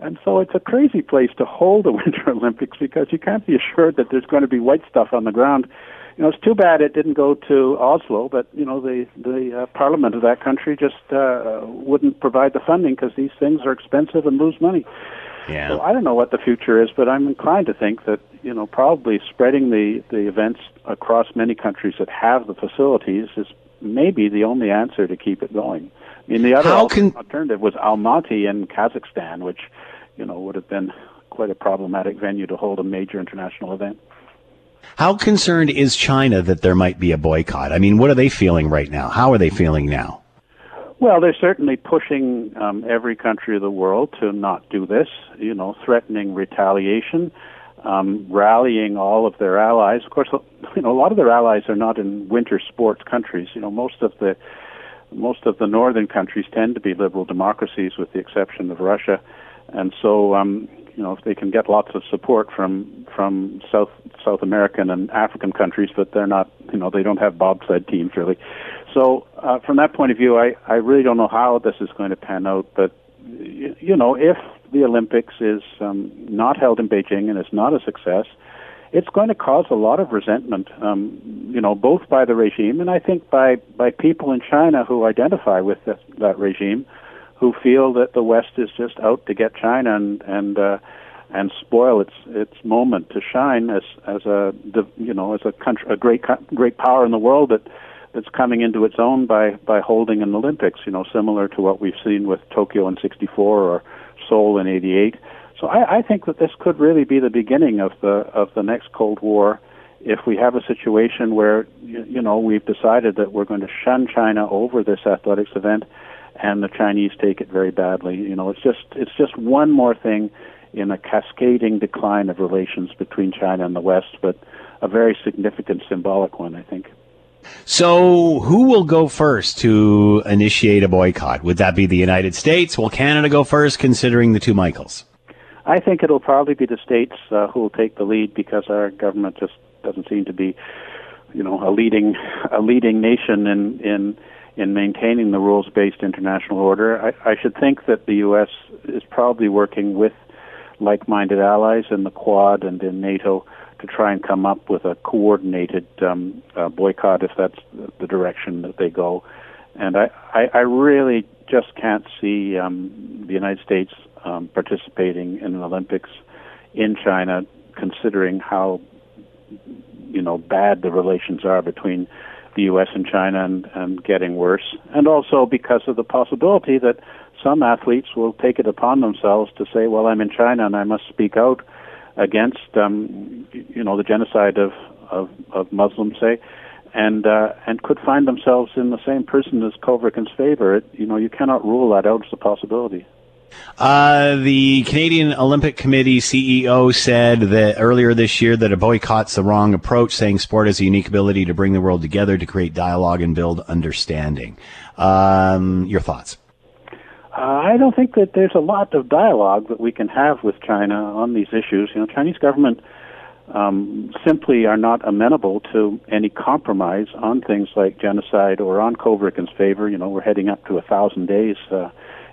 and so it's a crazy place to hold the Winter Olympics because you can't be assured that there's going to be white stuff on the ground. You know, it's too bad it didn't go to Oslo, but you know the the uh, parliament of that country just uh, wouldn't provide the funding because these things are expensive and lose money. Yeah. So I don't know what the future is, but I'm inclined to think that you know probably spreading the the events across many countries that have the facilities is maybe the only answer to keep it going. I mean, the other can... alternative was Almaty in Kazakhstan, which you know would have been quite a problematic venue to hold a major international event. How concerned is China that there might be a boycott? I mean, what are they feeling right now? How are they feeling now? Well, they're certainly pushing um, every country of the world to not do this, you know, threatening retaliation, um, rallying all of their allies. Of course, you know, a lot of their allies are not in winter sports countries. You know, most of the most of the northern countries tend to be liberal democracies, with the exception of Russia, and so um, you know if they can get lots of support from from South South American and African countries, but they're not you know they don't have bobsled teams really. So uh, from that point of view, I, I really don't know how this is going to pan out. But you, you know, if the Olympics is um, not held in Beijing and is not a success, it's going to cause a lot of resentment. Um, you know, both by the regime and I think by by people in China who identify with that, that regime, who feel that the West is just out to get China and and uh, and spoil its its moment to shine as as a you know as a country a great great power in the world that that's coming into its own by by holding an Olympics. You know, similar to what we've seen with Tokyo in '64 or Seoul in '88. So I, I think that this could really be the beginning of the of the next Cold War. If we have a situation where you, you know we've decided that we're going to shun China over this athletics event, and the Chinese take it very badly, you know, it's just it's just one more thing in a cascading decline of relations between China and the West, but a very significant symbolic one, I think. So, who will go first to initiate a boycott? Would that be the United States? Will Canada go first, considering the two Michaels? I think it'll probably be the states uh, who will take the lead because our government just doesn't seem to be, you know, a leading a leading nation in in in maintaining the rules-based international order. I, I should think that the U.S. is probably working with like-minded allies in the Quad and in NATO to try and come up with a coordinated um, uh, boycott if that's the direction that they go. And I, I, I really just can't see um, the United States um, participating in the Olympics in China, considering how you know bad the relations are between the U.S. and China, and, and getting worse, and also because of the possibility that some athletes will take it upon themselves to say, "Well, I'm in China and I must speak out." against um, you know the genocide of of, of Muslims, say, and uh, and could find themselves in the same prison as Kovrig Spavor. It, you know, you cannot rule that out as a possibility. Uh, the Canadian Olympic Committee CEO said that earlier this year that a boycott's the wrong approach, saying sport has a unique ability to bring the world together, to create dialogue and build understanding. Um, your thoughts? Uh, I don't think that there's a lot of dialogue that we can have with China on these issues. You know, Chinese government um, simply are not amenable to any compromise on things like genocide or on Kovrig Spavor. You know, we're heading up to a thousand days uh,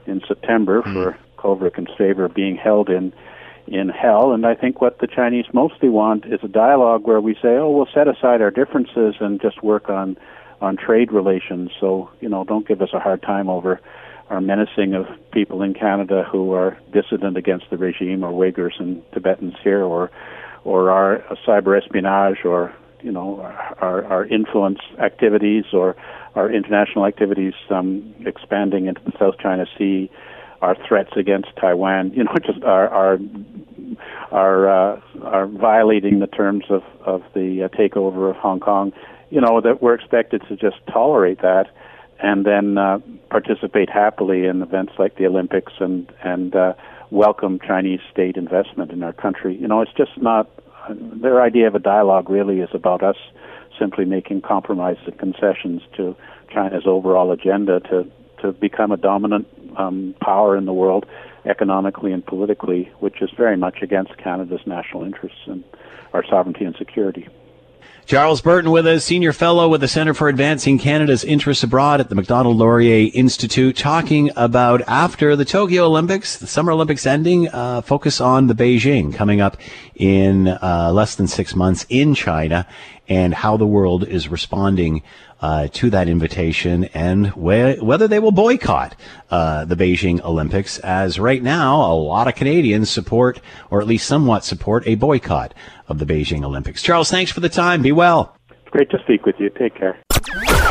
in September mm. for Kovrig and Spavor being held in in hell. And I think what the Chinese mostly want is a dialogue where we say, "Oh, we'll set aside our differences and just work on on trade relations." So you know, don't give us a hard time over our menacing of people in Canada who are dissident against the regime, or Uyghurs and Tibetans here, or or our cyber espionage, or you know our, our influence activities, or our international activities um, expanding into the South China Sea. our threats against Taiwan, you know, just are are are uh, violating the terms of of the uh, takeover of Hong Kong. You know that we're expected to just tolerate that, and then uh, participate happily in events like the Olympics and and uh, welcome Chinese state investment in our country. You know, it's just not. Their idea of a dialogue really is about us simply making compromises and concessions to China's overall agenda to to become a dominant um, power in the world economically and politically, which is very much against Canada's national interests and our sovereignty and security. Charles Burton with us, senior fellow with the Center for Advancing Canada's Interests Abroad at the Macdonald Laurier Institute, talking about after the Tokyo Olympics, the Summer Olympics ending, uh, focus on the Beijing coming up in uh, less than six months in China and how the world is responding uh, to that invitation and wh- whether they will boycott uh, the Beijing Olympics, as right now a lot of Canadians support, or at least somewhat support, a boycott of the Beijing Olympics. Charles, thanks for the time. Be well. Great to speak with you. Take care.